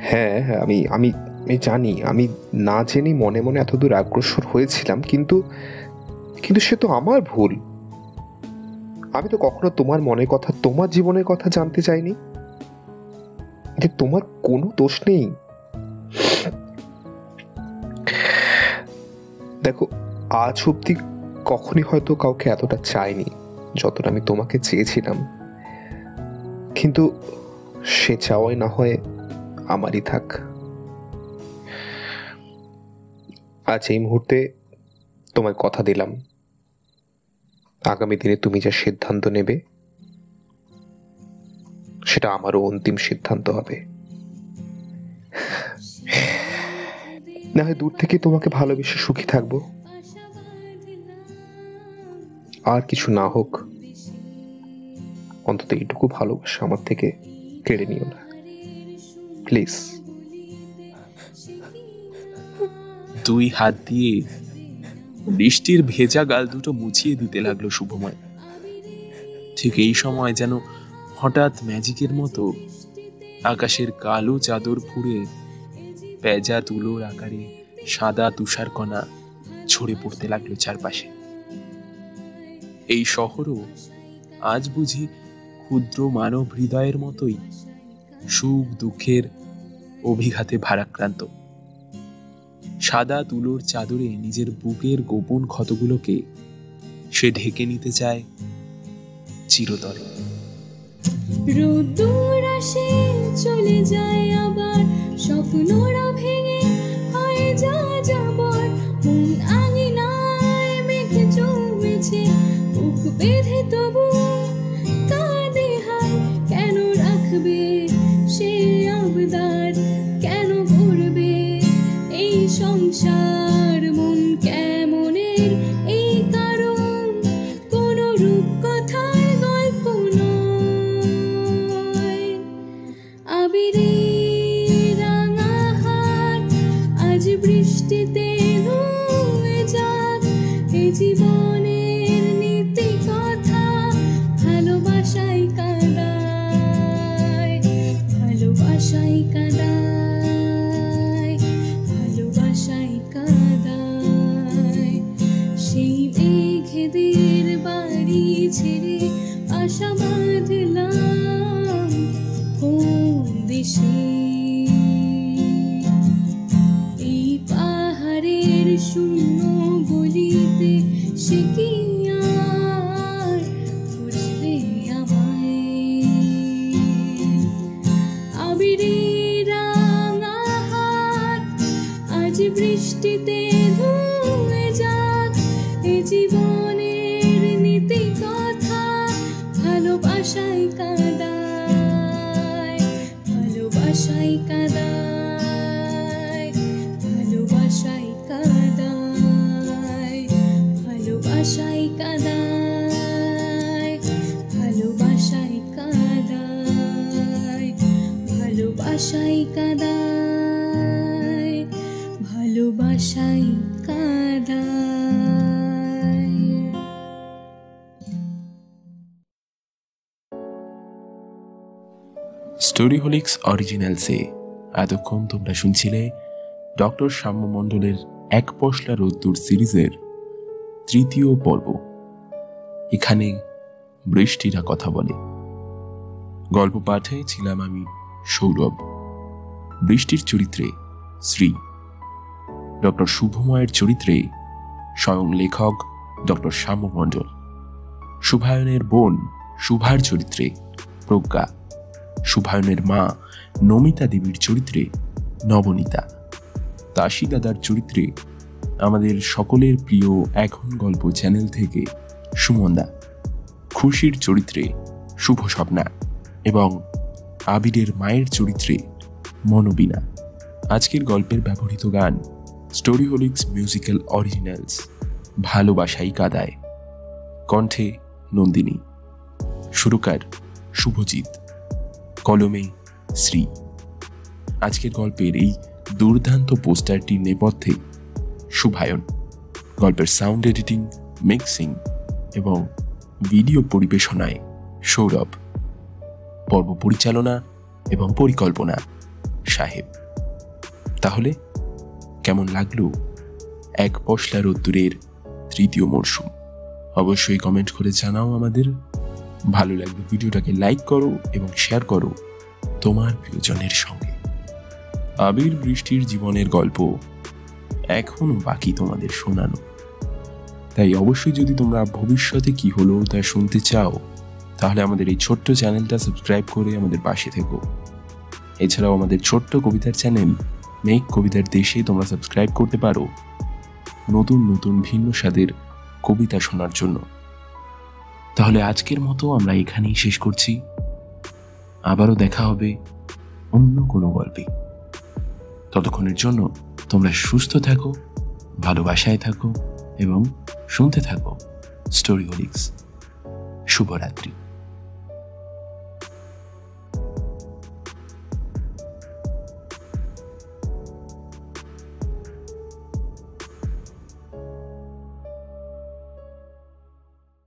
হ্যাঁ হ্যাঁ আমি আমি আমি জানি, আমি না জেনে মনে মনে এতদূর আগ্রসর হয়েছিলাম, কিন্তু কিন্তু সে তো আমার ভুল। আমি তো কখনো তোমার মনের কথা, তোমার জীবনের কথা জানতে চাইনি। যে তোমার কোনো দোষ নেই। দেখো, আজ অব্দি কখনই হয়তো কাউকে এতটা চাইনি। যতটা আমি তোমাকে চেয়েছিলাম। কিন্তু সে চাওয়াই না হয় আমারই থাক। আজ এই মুহূর্তে তোমায় কথা দিলাম। আগামী দিনে তুমি যা সিদ্ধান্ত নেবে, সেটা আমারও অন্তিম সিদ্ধান্ত হবে। না হয় দূর থেকে তোমাকে ভালোবেসে সুখী থাকব। আর কিছু না হোক, অন্তত এইটুকু ভালোবাসা আমার থেকে কেড়ে নিও না। প্লিজ। দুই হাত দিয়ে বৃষ্টির ভেজা গাল দুটো মুছিয়ে দিতে লাগল শুভময়। ঠিক এই সময় যেন হঠাৎ ম্যাজিকের মতো আকাশের কালো চাদর ফুঁড়ে পেঁজা তুলোর আকারে সাদা তুষারকণা ছড়ে পড়তে লাগল চারপাশে। এই শহরও আজ বুঝি ক্ষুদ্র মানব হৃদয়ের মতোই সুখ দুঃখের অভিঘাতে ভারাক্রান্ত। সাদা তুলোর চাদরে নিজের বুকের গোপন ক্ষতগুলোকে সে ঢেকে নিতে চায় চিরতরে। রোদ্দুর আসে, চলে যায় আবার, স্বপ্নরা ভেঙে হয় যা যাবার বেঁধে তবু কাঁদে হায় কেন রাখবে? সে আবদার কেন করবে? এই সংসার স্টোরি হোলিক্স অরিজিনালসে এতক্ষণ তোমরা শুনছিলে ডক্টর সাম্য মণ্ডলের এক পশলা রোদ্দুর সিরিজের তৃতীয় পর্ব। এখানে বৃষ্টিরা কথা বলে। গল্প পাঠে ছিলাম আমি সৌরভ। বৃষ্টির চরিত্রে শ্রী। ডক্টর শুভময়ের চরিত্রে স্বয়ং লেখক ডক্টর শ্যাম মণ্ডল শুভায়নের বোন শুভার চরিত্রে প্রজ্ঞা। শুভায়নের মা নমিতা দেবীর চরিত্রে নবনীতা। তাসি দাদার চরিত্রে আমাদের সকলের প্রিয় এখন গল্প চ্যানেল থেকে সুমন্দা। খুশির চরিত্রে শুভ স্বপ্না এবং আবিরের মায়ের চরিত্রে মনোবিনা আজকের গল্পের ব্যবহৃত গান স্টোরি হোলিক্স মিউজিক্যাল অরিজিনালস, ভালোবাসাই কাদায়। কণ্ঠে নন্দিনী। সুরকার শুভজিৎ। কলমে শ্রী। আজকের গল্পের এই দুর্দান্ত পোস্টারটির নেপথ্যে শুভায়ন। গল্পের সাউন্ড এডিটিং মিক্সিং এবং ভিডিও পরিবেশনায় সৌরভ। পর্ব পরিচালনা এবং পরিকল্পনা, সাহেব। তাহলে কেমন লাগল এক পশলা রোদ্দুরের তৃতীয় মরশুম? অবশ্যই কমেন্ট করে জানাও আমাদের। ভালো লাগবে ভিডিওটাকে লাইক করো এবং শেয়ার করো তোমার প্রিয়জনের সঙ্গে। আবির বৃষ্টির জীবনের গল্প এখনও বাকি তোমাদের শোনানো। তাই অবশ্যই যদি তোমরা ভবিষ্যতে কি হলো তা শুনতে চাও, তাহলে আমাদের এই ছোট্ট চ্যানেলটা সাবস্ক্রাইব করে আমাদের পাশে থেকো। এছাড়াও আমাদের ছোট্ট কবিতার চ্যানেল মেক কবিতার দেশে তোমরা সাবস্ক্রাইব করতে পারো। নতুন নতুন ভিন্ন স্বাদের কবিতা শোনার জন্য। তাহলে আজকের মতো আমরা এখানেই শেষ করছি। আবারও দেখা হবে অন্য কোনো গল্পে। ততক্ষণের জন্য তোমরা সুস্থ থাকো, ভালোবাসায় থাকো এবং শুনতে থাকো স্টোরি হোলিক্স। শুভরাত্রি।